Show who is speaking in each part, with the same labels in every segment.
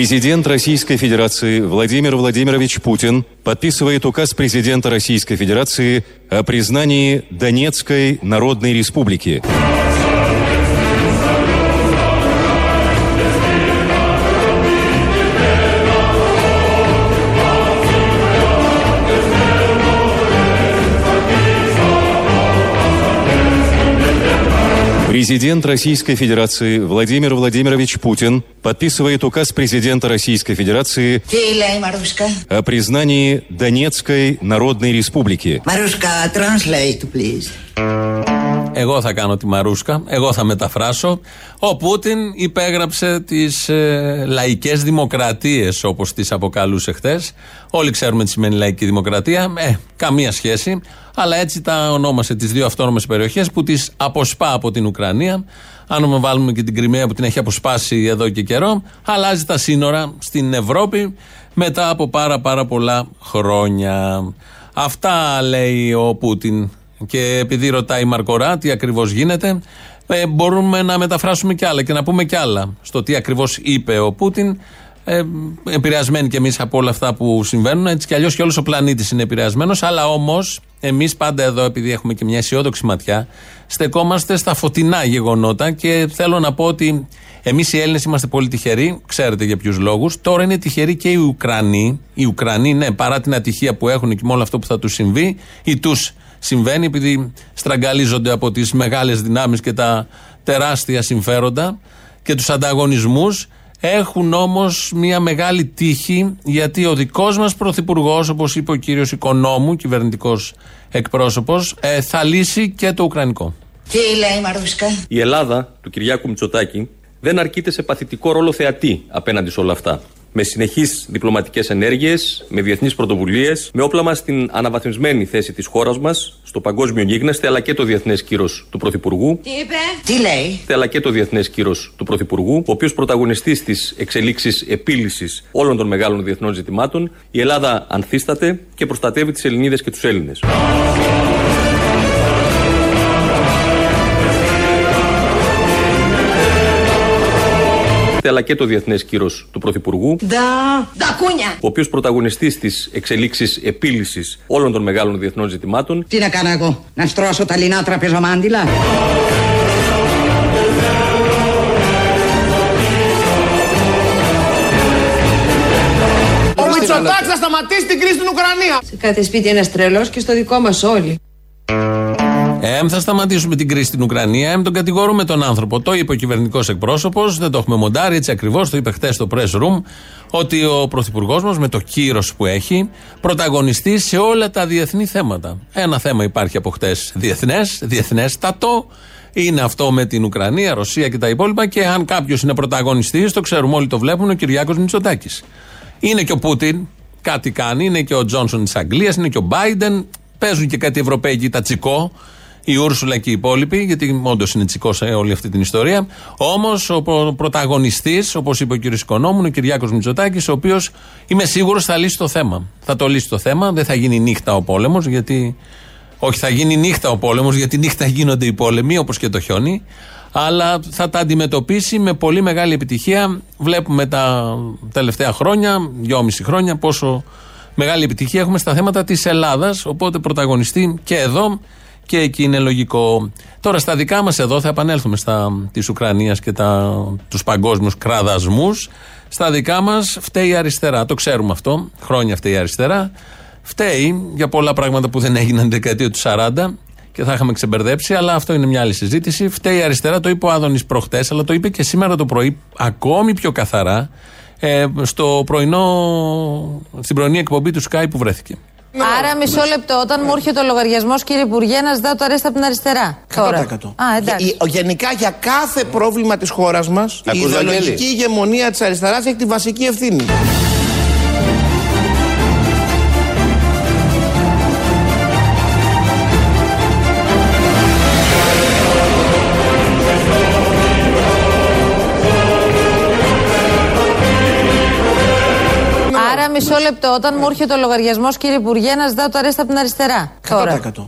Speaker 1: Президент Российской Федерации Владимир Владимирович Путин подписывает указ президента Российской Федерации о признании Донецкой Народной Республики. Президент Российской Федерации Владимир Владимирович Путин подписывает указ президента Российской Федерации о признании Донецкой Народной Республики.
Speaker 2: Марушка, translate, please.
Speaker 3: Εγώ θα κάνω τη Μαρούσκα, εγώ θα μεταφράσω. Ο Πούτιν υπέγραψε τι ε, λαϊκέ δημοκρατίε, όπω τι αποκαλούσε χθε. Όλοι ξέρουμε τι σημαίνει λαϊκή δημοκρατία. Ε, καμία σχέση. Αλλά έτσι τα ονόμασε τις δύο αυτόνομες περιοχές που τις αποσπά από την Ουκρανία. Αν βάλουμε και την Κρυμαία που την έχει αποσπάσει εδώ και καιρό, αλλάζει τα σύνορα στην Ευρώπη μετά από πάρα πάρα πολλά χρόνια. Αυτά λέει ο Πούτιν και επειδή ρωτάει η Μαρκορά τι ακριβώς γίνεται, ε, μπορούμε να μεταφράσουμε κι άλλα και να πούμε κι άλλα στο τι ακριβώς είπε ο Πούτιν. Ε, επηρεασμένοι κι εμείς από όλα αυτά που συμβαίνουν. Έτσι κι αλλιώς και όλος ο πλανήτης είναι επηρεασμένος. Αλλά όμως, εμείς πάντα εδώ, επειδή έχουμε και μια αισιόδοξη ματιά, στεκόμαστε στα φωτεινά γεγονότα και θέλω να πω ότι εμείς οι Έλληνες είμαστε πολύ τυχεροί, ξέρετε για ποιους λόγους. Τώρα είναι τυχεροί και οι Ουκρανοί. Οι Ουκρανοί, ναι, παρά την ατυχία που έχουν και με όλο αυτό που θα τους συμβεί, ή τους συμβαίνει επειδή στραγγαλίζονται από τις μεγάλες δυνάμεις και τα τεράστια συμφέροντα και τους ανταγωνισμούς έχουν όμως μια μεγάλη τύχη γιατί ο δικός μας πρωθυπουργός, όπως είπε ο κύριος Οικονόμου, κυβερνητικός εκπρόσωπος, ε, θα λύσει και το Ουκρανικό.
Speaker 2: Τι λέει Μαρούσκα;
Speaker 4: Η Ελλάδα του Κυριάκου Μητσοτάκη δεν αρκείται σε παθητικό ρόλο θεατή απέναντι σε όλα αυτά με συνεχείς διπλωματικές ενέργειες, με διεθνείς πρωτοβουλίες, με όπλα μας στην αναβαθμισμένη θέση της χώρας μας στο παγκόσμιο γίγνεσθε, αλλά και το διεθνές κύρος του Πρωθυπουργού.
Speaker 2: Τι είπε, τι λέει,
Speaker 4: αλλά και το διεθνές κύρος του Πρωθυπουργού, ο οποίος πρωταγωνιστής της εξελίξης επίλυσης όλων των μεγάλων διεθνών ζητημάτων, η Ελλάδα ανθίσταται και προστατεύει τις Ελληνίδες και τους Έλληνες. Αλλά και το διεθνές κύρος του Πρωθυπουργού.
Speaker 2: Δα, κούνια.
Speaker 4: Ο οποίος πρωταγωνιστής της εξελίξης επίλυσης όλων των μεγάλων διεθνών ζητημάτων.
Speaker 2: Τι να κάνω εγώ, να στρώσω τα λινά τραπεζομάντιλα;
Speaker 5: Ο Μητσοτάκης θα σταματήσει την κρίση στην Ουκρανία.
Speaker 6: Σε κάθε σπίτι ένας τρελός και στο δικό μας όλοι.
Speaker 3: Εμ θα σταματήσουμε την κρίση στην Ουκρανία. Εμ τον κατηγορούμε τον άνθρωπο. Το είπε ο κυβερνητικός εκπρόσωπος, δεν το έχουμε μοντάρει έτσι ακριβώς. Το είπε χθε στο press room. Ότι ο πρωθυπουργός μας με το κύρος που έχει πρωταγωνιστεί σε όλα τα διεθνή θέματα. Ένα θέμα υπάρχει από χτες διεθνές, διεθνέστατο. Είναι αυτό με την Ουκρανία, Ρωσία και τα υπόλοιπα. Και αν κάποιος είναι πρωταγωνιστής, το ξέρουμε όλοι το βλέπουν, ο Κυριάκος Μητσοτάκης. Είναι και ο Πούτιν, κάτι κάνει. Είναι και ο Τζόνσον της Αγγλίας, είναι και ο Μπάιντεν. Παίζουν και κάτι Ευρωπαίοι και τα τσικό η Ούρσουλα και οι υπόλοιποι, γιατί όντως είναι τσικός σε όλη αυτή την ιστορία. Όμως ο πρωταγωνιστής, όπως είπε ο κ. Οικονόμου, είναι ο Κυριάκος Μητσοτάκης, ο οποίος είμαι σίγουρος θα λύσει το θέμα. Θα το λύσει το θέμα, δεν θα γίνει νύχτα ο πόλεμος, γιατί. Όχι, θα γίνει νύχτα ο πόλεμος, γιατί νύχτα γίνονται οι πόλεμοι, όπως και το χιόνι. Αλλά θα τα αντιμετωπίσει με πολύ μεγάλη επιτυχία. Βλέπουμε τα τελευταία χρόνια, δυόμιση χρόνια, πόσο μεγάλη επιτυχία έχουμε στα θέματα της Ελλάδας. Οπότε πρωταγωνιστή και εδώ και εκεί είναι λογικό. Τώρα στα δικά μας εδώ θα επανέλθουμε στα της Ουκρανίας και τους παγκόσμιους κραδασμούς. Στα δικά μας φταίει η αριστερά. Το ξέρουμε αυτό. Χρόνια φταίει η αριστερά. Φταίει για πολλά πράγματα που δεν έγιναν την δεκαετία του 40 και θα είχαμε ξεμπερδέψει, αλλά αυτό είναι μια άλλη συζήτηση. Φταίει η αριστερά, το είπε ο Άδωνης προχτές, αλλά το είπε και σήμερα το πρωί ακόμη πιο καθαρά ε, στο πρωινό, στην πρωινή εκπομπή του Sky που βρέθηκε.
Speaker 6: Άρα μισό λεπτό, όταν μου έρχεται ο λογαριασμός, κύριε Υπουργέ, να ζητάω το αρέστα από την αριστερά.
Speaker 5: 100%. Α, εντάξει. Γενικά για κάθε πρόβλημα της χώρας μας, η ιδεολογική ηγεμονία της αριστεράς έχει τη βασική ευθύνη.
Speaker 6: Μισό λεπτό. Όταν μου έρχεται ο λογαριασμός, κύριε Υπουργέ, να ζητάω το αρέστα από την αριστερά.
Speaker 5: 100%.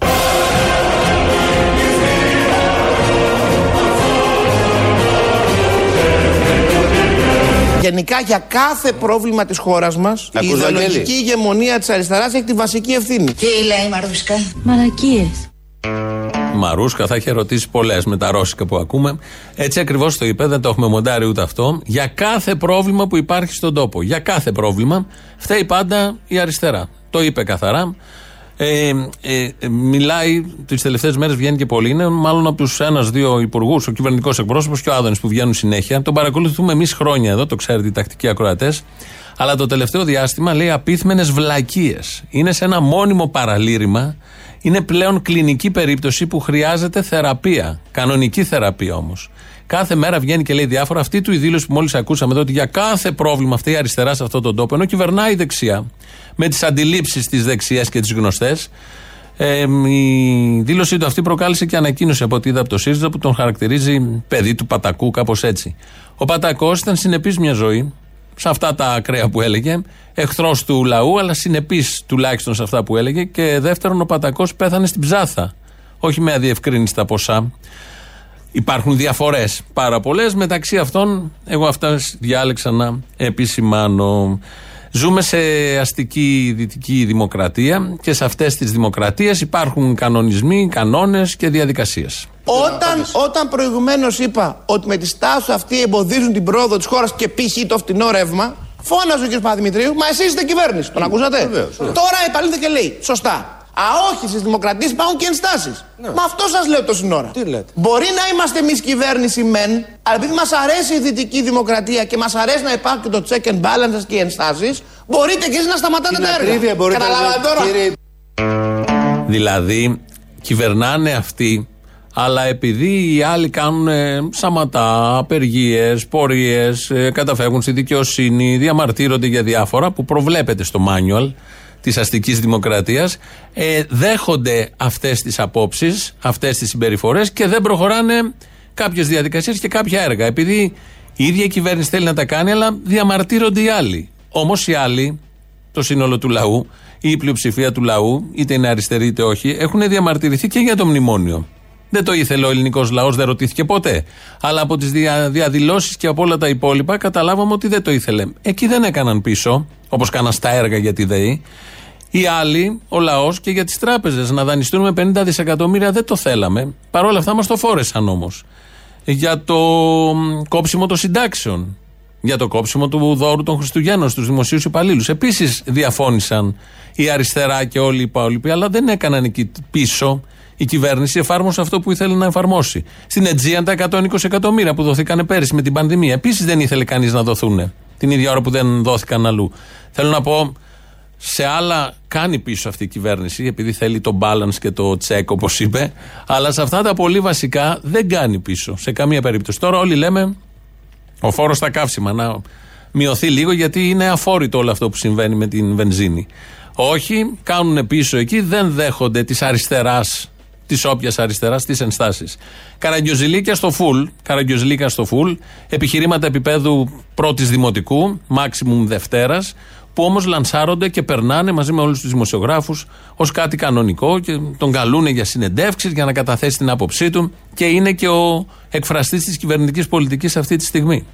Speaker 5: Γενικά για κάθε πρόβλημα της χώρας μας, η ιδεολογική ηγεμονία της αριστεράς έχει τη βασική ευθύνη.
Speaker 2: Τι λέει η Μαρούσκα;
Speaker 6: Μαρακίε.
Speaker 3: Μαρούσκα θα είχε ρωτήσει πολλές με τα ρώσικα που ακούμε. Έτσι ακριβώς το είπε, δεν το έχουμε μοντάρει ούτε αυτό. Για κάθε πρόβλημα που υπάρχει στον τόπο. Για κάθε πρόβλημα φταίει πάντα η αριστερά. Το είπε καθαρά. Ε, ε, ε μιλάει τις τελευταίες μέρες, βγαίνει και πολύ. Είναι μάλλον από τους ένα-δύο υπουργούς, ο κυβερνητικός εκπρόσωπος και ο Άδωνης που βγαίνουν συνέχεια. Τον παρακολουθούμε εμείς χρόνια εδώ, το ξέρετε οι τακτικοί ακροατές. Αλλά το τελευταίο διάστημα λέει απίθμενες βλακίες. Είναι σε ένα μόνιμο παραλήρημα. Είναι πλέον κλινική περίπτωση που χρειάζεται θεραπεία. Κανονική θεραπεία όμως. Κάθε μέρα βγαίνει και λέει διάφορα. Αυτή του η δήλωση που μόλις ακούσαμε εδώ, ότι για κάθε πρόβλημα αυτή η αριστερά σε αυτόν τον τόπο, ενώ κυβερνάει η δεξιά, με τις αντιλήψεις της δεξιάς και τις γνωστές, ε, η δήλωσή του αυτή προκάλεσε και ανακοίνωση από ό,τι είδα από το ΣΥΡΙΖΑ που τον χαρακτηρίζει παιδί του Πατακού, κάπως έτσι. Ο Πατακός ήταν συνεπής μια ζωή, σε αυτά τα ακραία που έλεγε, εχθρός του λαού, αλλά συνεπής τουλάχιστον σε αυτά που έλεγε. Και δεύτερον, ο Πατακός πέθανε στην ψάθα. Όχι με αδιευκρίνηστα ποσά. Υπάρχουν διαφορές πάρα πολλές. Μεταξύ αυτών, εγώ αυτά διάλεξα να επισημάνω. Ζούμε σε αστική δυτική δημοκρατία και σε αυτές τις δημοκρατίες υπάρχουν κανονισμοί, κανόνες και διαδικασίες.
Speaker 5: Όταν, όταν προηγουμένως είπα ότι με τη στάση αυτή εμποδίζουν την πρόοδο της χώρας και π.χ. το φτηνό ρεύμα, φώναζε ο κ. Παδημητρίου, μα εσείς είστε κυβέρνηση. Τον ακούσατε; Τώρα επαλήθηκε και λέει, σωστά. Α, όχι, στις δημοκρατίες υπάρχουν και ενστάσεις. Ναι. Μα αυτό σας λέω το σύνορα.
Speaker 3: Τι λέτε;
Speaker 5: Μπορεί να είμαστε εμείς κυβέρνηση μεν, αλλά επειδή μας αρέσει η δυτική δημοκρατία και μας αρέσει να υπάρχει το check and balance και οι ενστάσεις, μπορείτε και εσείς να σταματάτε τα έργα. Καταλάβατε τώρα.
Speaker 3: Δηλαδή, κυβερνάνε αυτοί αλλά επειδή οι άλλοι κάνουν ε, σαματά, απεργίες, πορείες, ε, καταφεύγουν στη δικαιοσύνη, διαμαρτύρονται για διάφορα που προβλέπεται στο manual της αστικής δημοκρατίας, ε, δέχονται αυτές τις απόψεις, αυτές τις συμπεριφορές και δεν προχωράνε κάποιες διαδικασίες και κάποια έργα. Επειδή η ίδια η κυβέρνηση θέλει να τα κάνει, αλλά διαμαρτύρονται οι άλλοι. Όμως οι άλλοι, το σύνολο του λαού, ή η πλειοψηφία του λαού, είτε είναι αριστερή είτε όχι, έχουν διαμαρτυρηθεί και για το μνημόνιο. Δεν το ήθελε ο ελληνικός λαός, δεν ρωτήθηκε ποτέ. Αλλά από τις δια, διαδηλώσεις και από όλα τα υπόλοιπα καταλάβαμε ότι δεν το ήθελε. Εκεί δεν έκαναν πίσω, όπως κάναν στα έργα για τη ΔΕΗ. Οι άλλοι, ο λαός και για τις τράπεζες να δανειστούν με 50 δισεκατομμύρια δεν το θέλαμε. Παρ' όλα αυτά μας το φόρεσαν όμως. Για το κόψιμο των συντάξεων. Για το κόψιμο του δώρου των Χριστουγέννων στους δημοσίους υπαλλήλους. Επίσης διαφώνησαν η αριστερά και όλοι οι υπόλοιποι, αλλά δεν έκαναν εκεί πίσω η κυβέρνηση εφάρμοσε αυτό που ήθελε να εφαρμόσει. Στην Αιτζία τα 120 εκατομμύρια που δοθήκαν πέρυσι με την πανδημία. Επίσης δεν ήθελε κανείς να δοθούν την ίδια ώρα που δεν δόθηκαν αλλού. Θέλω να πω, σε άλλα κάνει πίσω αυτή η κυβέρνηση, επειδή θέλει το balance και το check, όπως είπε, αλλά σε αυτά τα πολύ βασικά δεν κάνει πίσω σε καμία περίπτωση. Τώρα όλοι λέμε ο φόρος στα καύσιμα να μειωθεί λίγο, γιατί είναι αφόρητο όλο αυτό που συμβαίνει με την βενζίνη. Όχι, κάνουν πίσω εκεί, δεν δέχονται της αριστεράς της όποιας αριστεράς στι ενστάσεις. Καραγκιοζηλίκια στο φουλ, καραγκιοζηλίκια στο φουλ, επιχειρήματα επίπεδου πρώτης δημοτικού, maximum Δευτέρας, που όμως λανσάρονται και περνάνε μαζί με όλους τους δημοσιογράφους ως κάτι κανονικό και τον καλούν για συνεντεύξεις, για να καταθέσει την άποψή του και είναι και ο εκφραστής της κυβερνητικής πολιτικής αυτή τη στιγμή.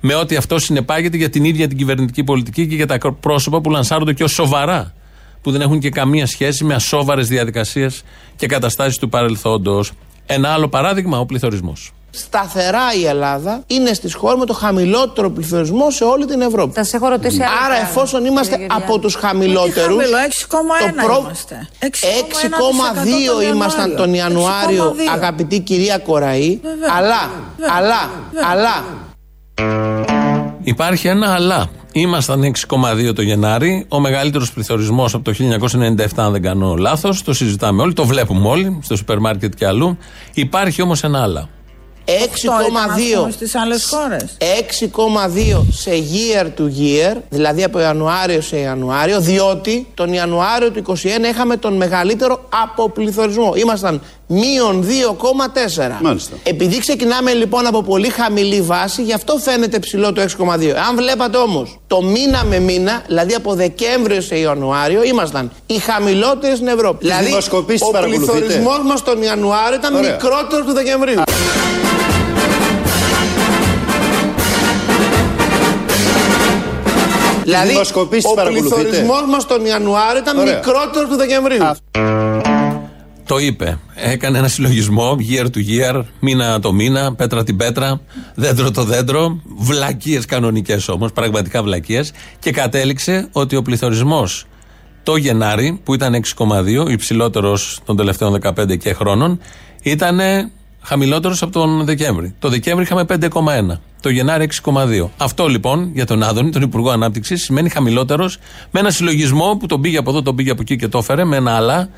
Speaker 3: Με ό,τι αυτό συνεπάγεται για την ίδια την κυβερνητική πολιτική και για τα πρόσωπα που λανσάρονται και ως σοβαρά που δεν έχουν και καμία σχέση με ασόβαρες διαδικασίες και καταστάσεις του παρελθόντος. Ένα άλλο παράδειγμα, ο πληθωρισμός.
Speaker 5: Σταθερά η Ελλάδα είναι στις χώρες με το χαμηλότερο πληθωρισμό σε όλη την Ευρώπη.
Speaker 6: Σα έχω ρωτήσει
Speaker 5: Άρα, εφόσον είμαστε από τους χαμηλότερους.
Speaker 6: 6,1
Speaker 5: προ... 6,2 ήμασταν τον Ιανουάριο, αγαπητή κυρία Κοραή. Αλλά, αλλά, αλλά.
Speaker 3: Υπάρχει ένα αλλά. Ήμασταν 6,2 το Γενάρη. Ο μεγαλύτερος πληθωρισμός από το 1997, αν δεν κάνω λάθος. Το συζητάμε όλοι, το βλέπουμε όλοι, στο σούπερ μάρκετ και αλλού. Υπάρχει όμως ένα άλλο.
Speaker 5: 6,2
Speaker 6: στις άλλες χώρες
Speaker 5: 6,2 σε year to year δηλαδή από Ιανουάριο σε Ιανουάριο διότι τον Ιανουάριο του 2021 είχαμε τον μεγαλύτερο αποπληθωρισμό ήμασταν μείον 2,4 επειδή ξεκινάμε λοιπόν από πολύ χαμηλή βάση γι' αυτό φαίνεται ψηλό το 6,2 αν βλέπατε όμως το μήνα με μήνα δηλαδή από Δεκέμβριο σε Ιανουάριο ήμασταν οι χαμηλότεροι στην Ευρώπη. Δηλαδή ο πληθωρισμός μας τον Ιανουάριο ήταν μικρότερος του Δεκεμβρίου. Δηλαδή,
Speaker 7: δημοσκοπήσεις
Speaker 5: ο
Speaker 7: παρακολουθείτε;
Speaker 5: πληθωρισμός μας τον Ιανουάριο ήταν
Speaker 7: Ωραία.
Speaker 5: μικρότερος του Δεκεμβρίου.
Speaker 3: Το είπε. Έκανε ένα συλλογισμό year to year, μήνα το μήνα, πέτρα την πέτρα, δέντρο το δέντρο. Βλακίες κανονικές όμως, πραγματικά βλακίες. Και κατέληξε ότι ο πληθωρισμός το Γενάρη, που ήταν 6,2, υψηλότερος των τελευταίων 15 και χρόνων, ήταν χαμηλότερος από τον Δεκέμβρη. Το Δεκέμβρη είχαμε 5,1. Το Γενάρη 6,2. Αυτό λοιπόν για τον Άδωνη, τον Υπουργό Ανάπτυξης, σημαίνει χαμηλότερος με ένα συλλογισμό που τον πήγε από εδώ, τον πήγε από εκεί και το έφερε με ένα αλλά.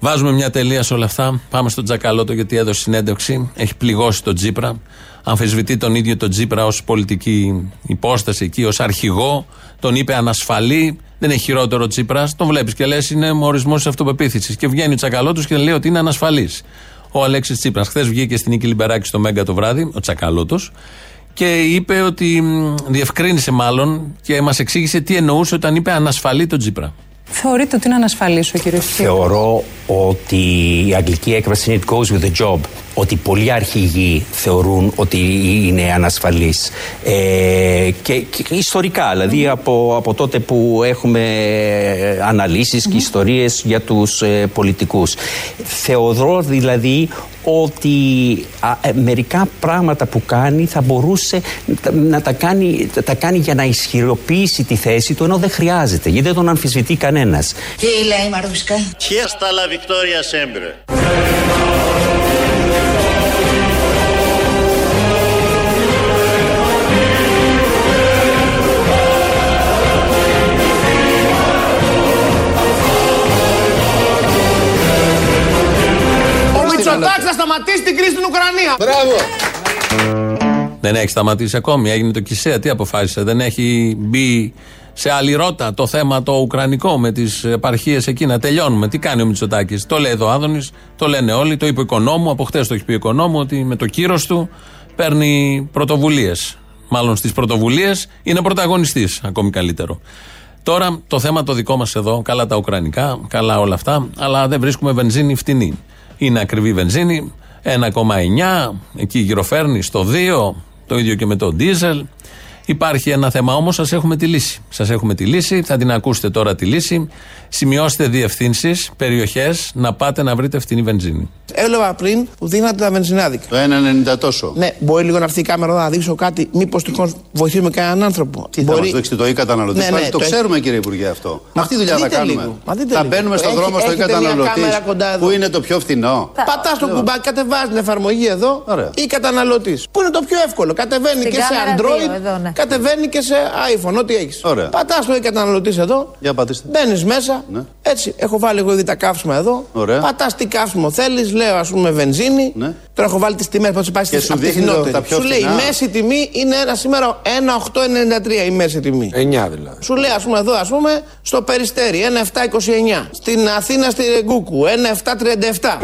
Speaker 3: Βάζουμε μια τελεία σε όλα αυτά. Πάμε στον Τζακαλώτο γιατί έδωσε συνέντευξη. Έχει πληγώσει τον Τζίπρα. Αμφισβητεί τον ίδιο τον Τζίπρα ως πολιτική υπόσταση εκεί, ως αρχηγό. Τον είπε ανασφαλή. Δεν έχει χειρότερο Τζίπρας. Τον βλέπεις και λες είναι ο ορισμός της αυτοπεποίθησης. Και βγαίνει ο Τσακαλώτο και λέει ότι είναι ανασφαλής. Ο Αλέξης Τσίπρας. Χθες βγήκε στην Νίκη Λιμπεράκη στο Μέγκα το βράδυ, ο Τσακαλώτο, και είπε ότι. μ, Διευκρίνησε μάλλον και μας εξήγησε τι εννοούσε όταν είπε ανασφαλή τον Τζίπρα.
Speaker 8: Θεωρείτε ότι είναι ανασφαλής ο κύριος Τσίπρας;
Speaker 9: Θεωρώ ότι η αγγλική έκφραση είναι it goes with the job. Ότι πολλοί αρχηγοί θεωρούν ότι είναι ανασφαλής. Ε, και, και ιστορικά, δηλαδή από, από τότε που έχουμε ε, αναλύσεις και ιστορίες για τους ε, πολιτικούς. Θεωρώ δηλαδή ότι α, ε, μερικά πράγματα που κάνει θα μπορούσε τα- να τα κάνει, τα κάνει για να ισχυροποιήσει τη θέση του ενώ δεν χρειάζεται γιατί δεν τον αμφισβητεί κανένας.
Speaker 2: Τι λέει η Μαρούσκα.
Speaker 10: Fiesta la victoria sempre.
Speaker 5: Ο Μητσοτάκης θα σταματήσει την κρίση στην Ουκρανία.
Speaker 7: Μπράβο.
Speaker 3: Δεν έχει σταματήσει ακόμη. Έγινε το Κισέα. Τι αποφάσισε. Δεν έχει μπει σε άλλη ρότα το θέμα το ουκρανικό με τις επαρχίες εκεί. Να τελειώνουμε. Τι κάνει ο Μητσοτάκης; Το λέει εδώ ο Άδωνης, το λένε όλοι. Το είπε ο οικονόμου. Από χτες το έχει πει ο οικονόμου ότι με το κύρος του παίρνει πρωτοβουλίες. Μάλλον στις πρωτοβουλίες είναι πρωταγωνιστής. Ακόμη καλύτερο. Τώρα το θέμα το δικό μας εδώ, καλά τα ουκρανικά, καλά όλα αυτά, αλλά δεν βρίσκουμε βενζίνη φτηνή. Είναι ακριβή βενζίνη, 1,9, εκεί γυροφέρνει στο 2, το ίδιο και με το ντίζελ. Υπάρχει ένα θέμα όμως, σας έχουμε τη λύση. Σας έχουμε τη λύση, θα την ακούσετε τώρα τη λύση. Σημειώστε διευθύνσεις, περιοχές, να πάτε να βρείτε φτηνή βενζίνη.
Speaker 5: Έβλεπα πριν που δίνατε τα βενζινάδικα.
Speaker 7: Το 1,90 τόσο.
Speaker 5: Ναι, μπορεί λίγο να έρθει η κάμερα εδώ να δείξω κάτι. Μήπως τυχόν βοηθήσουμε κανέναν άνθρωπο.
Speaker 7: Τι θα μας δείξετε το e-καταναλωτή.
Speaker 5: Ναι, ναι,
Speaker 7: Πάλι το
Speaker 5: το έχει-
Speaker 7: ξέρουμε κύριε Υπουργέ αυτό.
Speaker 5: Μα
Speaker 7: Αυτή τη δουλειά θα
Speaker 5: δείτε
Speaker 7: κάνουμε.
Speaker 5: λίγο. Μα δείτε
Speaker 7: Θα
Speaker 5: λίγο.
Speaker 7: μπαίνουμε στον
Speaker 5: Έχει-
Speaker 7: δρόμο στο
Speaker 5: έχετε μια
Speaker 7: e-καταναλωτή.
Speaker 5: κάμερα κοντά εδώ.
Speaker 7: Πού είναι το πιο φθηνό.
Speaker 5: Πατάς το κουμπάκι, κατεβάζεις την εφαρμογή εδώ
Speaker 7: Ωραία.
Speaker 5: ή καταναλωτή. Που είναι το πιο εύκολο. Κατεβαίνει
Speaker 6: Στην
Speaker 5: και σε
Speaker 6: κάμερα
Speaker 5: Android,
Speaker 6: δύο, εδώ, ναι.
Speaker 5: κατεβαίνει και σε iPhone, ό,τι έχεις.
Speaker 7: Ωραία.
Speaker 5: Πατάς το ή καταναλωτή εδώ.
Speaker 7: Για πατήστε.
Speaker 5: Μπαίνεις μέσα.
Speaker 7: Ναι.
Speaker 5: Έτσι, έχω βάλει εγώ ήδη τα καύσιμα εδώ.
Speaker 7: Ωραία.
Speaker 5: Πατάς τι καύσιμο θέλεις, λέω ας πούμε βενζίνη.
Speaker 7: Ναι.
Speaker 5: Τώρα έχω βάλει τις τιμές που πάει
Speaker 7: Και
Speaker 5: στη
Speaker 7: σου
Speaker 5: αυτή τη
Speaker 7: δείχνει
Speaker 5: φθηνότερη.
Speaker 7: τα πιο
Speaker 5: Σου λέει η
Speaker 7: φθηνά.
Speaker 5: μέση τιμή είναι ένα σήμερα 1,893 η μέση τιμή.
Speaker 11: 9 δηλαδή.
Speaker 5: Σου λέει, ας πούμε, εδώ, ας πούμε, στο Περιστέρι, 1,729. Στην Αθήνα, στη Ρεγκούκου, 1,737.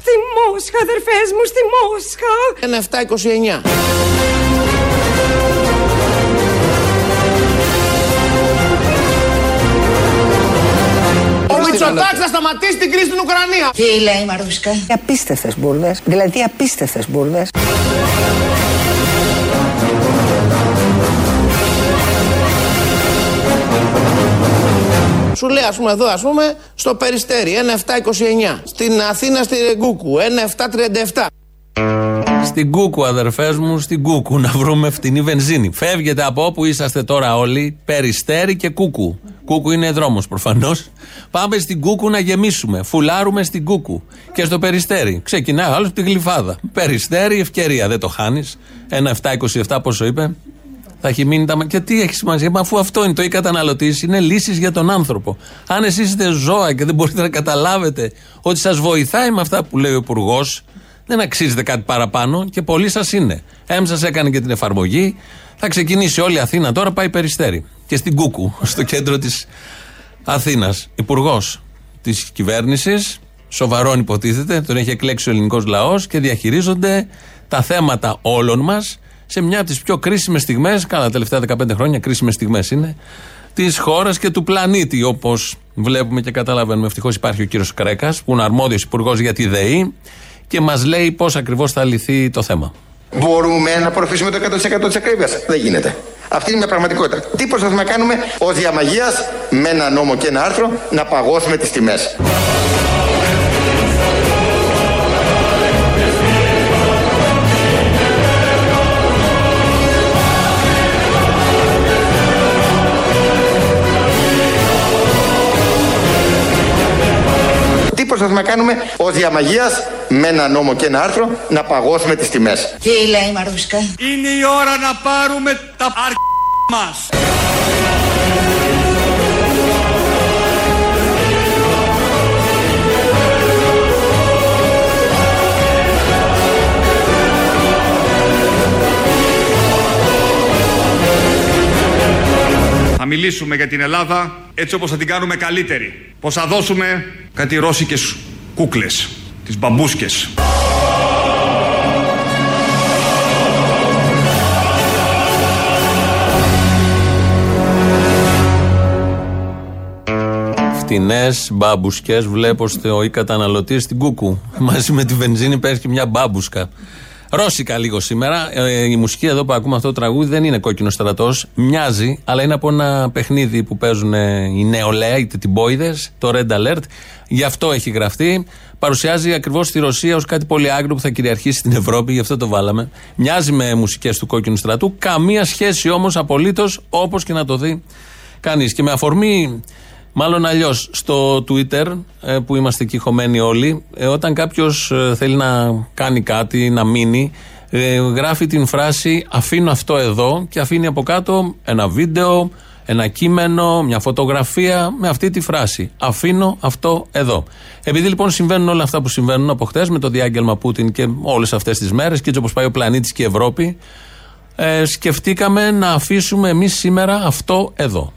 Speaker 8: Στη Μόσχα, αδερφές μου, στη Μόσχα.
Speaker 5: 1,729. Ο Μητσοτάκης θα σταματήσει την κρίση στην Ουκρανία.
Speaker 2: Τι λέει η Μαρούσκα.
Speaker 8: Απίστευτες μπουρδες, δηλαδή απίστευτες μπουρδες.
Speaker 5: Σου λέει, α πούμε, εδώ, α πούμε, στο Περιστέρι, 1,729. Στην Αθήνα, στη Ρεγκούκου, 1,737.
Speaker 3: Στην Κούκου, αδερφέ μου, στην Κούκου να βρούμε φτηνή βενζίνη. Φεύγετε από όπου είσαστε τώρα όλοι, Περιστέρι και Κούκου. Κούκου είναι δρόμος προφανώς. Πάμε στην Κούκου να γεμίσουμε. Φουλάρουμε στην Κούκου. Και στο Περιστέρι. Ξεκινάει άλλος τη γλυφάδα. Περιστέρι, ευκαιρία. Δεν το χάνεις. Ένα 7,27 πόσο είπε. Θα έχει μείνει τα. μα- Και τι έχεις σημασία, μα αφού αυτό είναι το ή καταναλωτής, είναι λύσεις για τον άνθρωπο. Αν εσείς είστε ζώα και δεν μπορείτε να καταλάβετε ότι σας βοηθάει με αυτά που λέει ο Υπουργός, δεν αξίζετε κάτι παραπάνω και πολλοί σας είναι. Έμ σας έκανε και την εφαρμογή. Θα ξεκινήσει όλη η Αθήνα τώρα, πάει περιστέρι. Και στην Κούκου, στο κέντρο της Αθήνας. Υπουργός της κυβέρνησης, σοβαρόν υποτίθεται, τον έχει εκλέξει ο ελληνικός λαός και διαχειρίζονται τα θέματα όλων μας σε μια από τις πιο κρίσιμες στιγμές, καλά τα τελευταία 15 χρόνια κρίσιμες στιγμές είναι, της χώρας και του πλανήτη, όπως βλέπουμε και καταλαβαίνουμε. Ευτυχώς υπάρχει ο κύριος Κρέκας, που είναι αρμόδιος υπουργός για τη ΔΕΗ και μας λέει πώς ακριβώς θα λυθεί το θέμα.
Speaker 11: Μπορούμε να απορροφήσουμε το 100% της ακρίβειας. Δεν γίνεται. Αυτή είναι μια πραγματικότητα. Τι προσπαθούμε να κάνουμε; Ω διαμαγεία με ένα νόμο και ένα άρθρο να παγώσουμε τις τιμές. Τι προσπαθούμε να κάνουμε; Ω διαμαγεία με ένα νόμο και ένα άρθρο να παγώσουμε τις τιμές.
Speaker 2: Τι λέει η Μαρούσκα.
Speaker 12: Είναι η ώρα να πάρουμε τα αρ... μας. Θα μιλήσουμε για την Ελλάδα έτσι όπως θα την κάνουμε καλύτερη. Πως θα δώσουμε κάτι ρώσικες κούκλες, τις μπαμπούσκες.
Speaker 3: Φτηνές μπάμπουσκε βλέπω στο ή καταναλωτής στην Κούκου. Μαζί με τη βενζίνη παίρνει και μια μπάμπουσκα. Ρώσικα λίγο σήμερα. Ε, η μουσική εδώ που ακούμε αυτό το τραγούδι δεν είναι κόκκινο στρατός. Μοιάζει, αλλά είναι από ένα παιχνίδι που παίζουν οι νεολαία, είτε την Boyders, το Red Alert. Γι' αυτό έχει γραφτεί. Παρουσιάζει ακριβώς τη Ρωσία ως κάτι πολύ άγριο που θα κυριαρχήσει στην Ευρώπη, γι' αυτό το βάλαμε. Μοιάζει με μουσικές του κόκκινου στρατού. Καμία σχέση όμως απολύτως όπως και να το δει κανείς. Και με αφορμή Μάλλον αλλιώς στο Twitter ε, που είμαστε εκεί χωμένοι όλοι, ε, όταν κάποιος ε, θέλει να κάνει κάτι, να μείνει, γράφει την φράση Αφήνω αυτό εδώ και αφήνει από κάτω ένα βίντεο, ένα κείμενο, μια φωτογραφία με αυτή τη φράση. Αφήνω αυτό εδώ. Επειδή λοιπόν συμβαίνουν όλα αυτά που συμβαίνουν από χτε με το διάγγελμα Πούτιν και όλες αυτές τις μέρες και έτσι όπως πάει ο πλανήτης και η Ευρώπη, σκεφτήκαμε να αφήσουμε εμείς σήμερα αυτό εδώ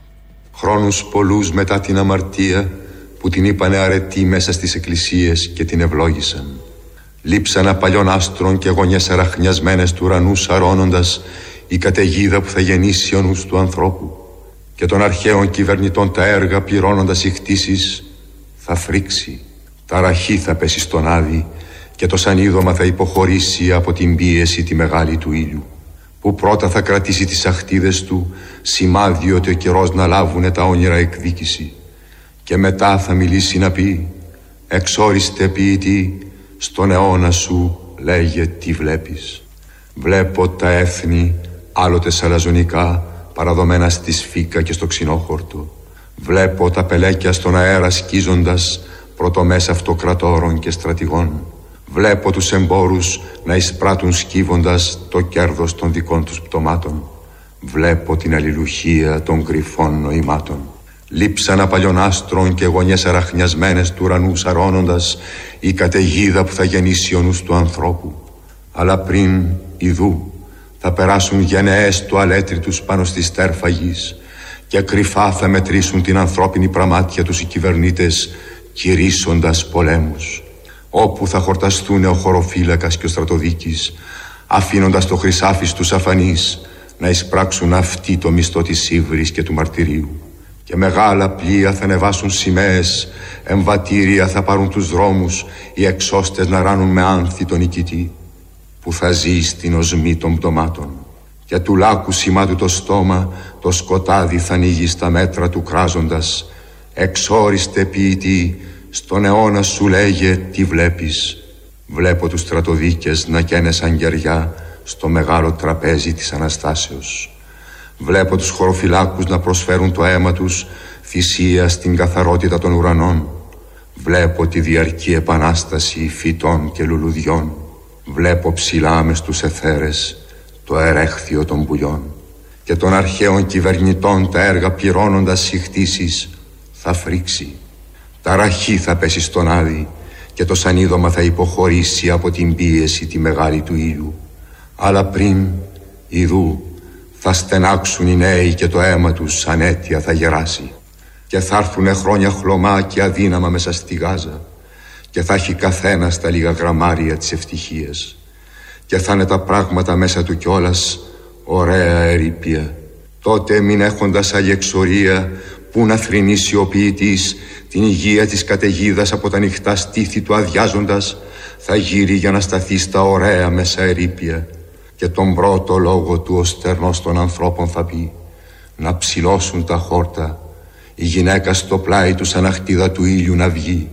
Speaker 13: χρόνους πολλούς μετά την αμαρτία που την είπανε αρετή μέσα στις εκκλησίες και την ευλόγησαν. Λείψανα παλιών άστρων και γωνιές αραχνιασμένες του ουρανού σαρώνοντας η καταιγίδα που θα γεννήσει ο νους του ανθρώπου και των αρχαίων κυβερνητών τα έργα πληρώνοντας οι χτίσεις θα φρίξει, τα ραχή θα πέσει στον άδει και το σανίδωμα θα υποχωρήσει από την πίεση τη μεγάλη του ήλιου που πρώτα θα κρατήσει τις αχτίδες του σημάδι ότι ο καιρός να λάβουνε τα όνειρα εκδίκηση. Και μετά θα μιλήσει να πει εξόριστε ποιητή στον αιώνα σου λέγε τι βλέπεις. Βλέπω τα έθνη άλλοτε σαλαζονικά παραδομένα στη σφίκα και στο ξινόχορτο βλέπω τα πελέκια στον αέρα σκίζοντας πρωτομές αυτοκρατόρων και στρατηγών Βλέπω τους εμπόρους να εισπράττουν σκύβοντας το κέρδος των δικών τους πτωμάτων. Βλέπω την αλληλουχία των κρυφών νοημάτων. Λείψανα παλιών άστρων και γωνιές αραχνιασμένες του ουρανού σαρώνοντας η καταιγίδα που θα γεννήσει ο νους του ανθρώπου. Αλλά πριν ιδού θα περάσουν γενναίες αλέτρι πάνω στη στέρφα γης και κρυφά θα μετρήσουν την ανθρώπινη πραμάτια τους οι κυβερνήτες κηρύσσοντας πολέμους. Όπου θα χορταστούν ο χωροφύλακας και ο στρατοδίκης αφήνοντας το χρυσάφι στους αφανείς να εισπράξουν αυτοί το μισθό της ύβρης και του μαρτυρίου. Και μεγάλα πλοία θα ανεβάσουν σημαίες εμβατήρια θα πάρουν τους δρόμους οι εξώστες να ράνουν με άνθη τον νικητή που θα ζεις στην οσμή των πτωμάτων. Και του λάκου σημάτου το στόμα το σκοτάδι θα ανοίγει στα μέτρα του κράζοντας. Εξόριστε ποιητή στον αιώνα σου λέγε τι βλέπεις; Βλέπω τους στρατοδίκες να καίνε σαν γεριά Στο μεγάλο τραπέζι της Αναστάσεως. Βλέπω τους χωροφυλάκους να προσφέρουν το αίμα τους Θυσία στην καθαρότητα των ουρανών. Βλέπω τη διαρκή επανάσταση φυτών και λουλουδιών Βλέπω ψηλά μες στους εθέρες το ερέχθιο των πουλιών Και των αρχαίων κυβερνητών τα έργα πληρώνοντας συχτήσεις θα φρίξει. Τα ραχή θα πέσει στον άδει και το σανίδωμα θα υποχωρήσει από την πίεση τη μεγάλη του ήλιου. Αλλά πριν, ιδού, θα στενάξουν οι νέοι και το αίμα τους ανέτεια θα γεράσει. Και θα έρθουνε χρόνια χλωμά και αδύναμα μέσα στη Γάζα και θα έχει καθένας στα λίγα γραμμάρια της ευτυχίας. Και θα είναι τα πράγματα μέσα του κιόλας ωραία ερήπια. Τότε μην έχοντας άλλη εξορία που να θρυνήσει ο ποιητής την υγεία της καταιγίδας από τα νυχτά στήθη του αδειάζοντας θα γύρει για να σταθεί στα ωραία μέσα ερήπια. Και τον πρώτο λόγο του ο στερνός των ανθρώπων θα πει να ψηλώσουν τα χόρτα. Η γυναίκα στο πλάι του σαν αχτίδα του ήλιου να βγει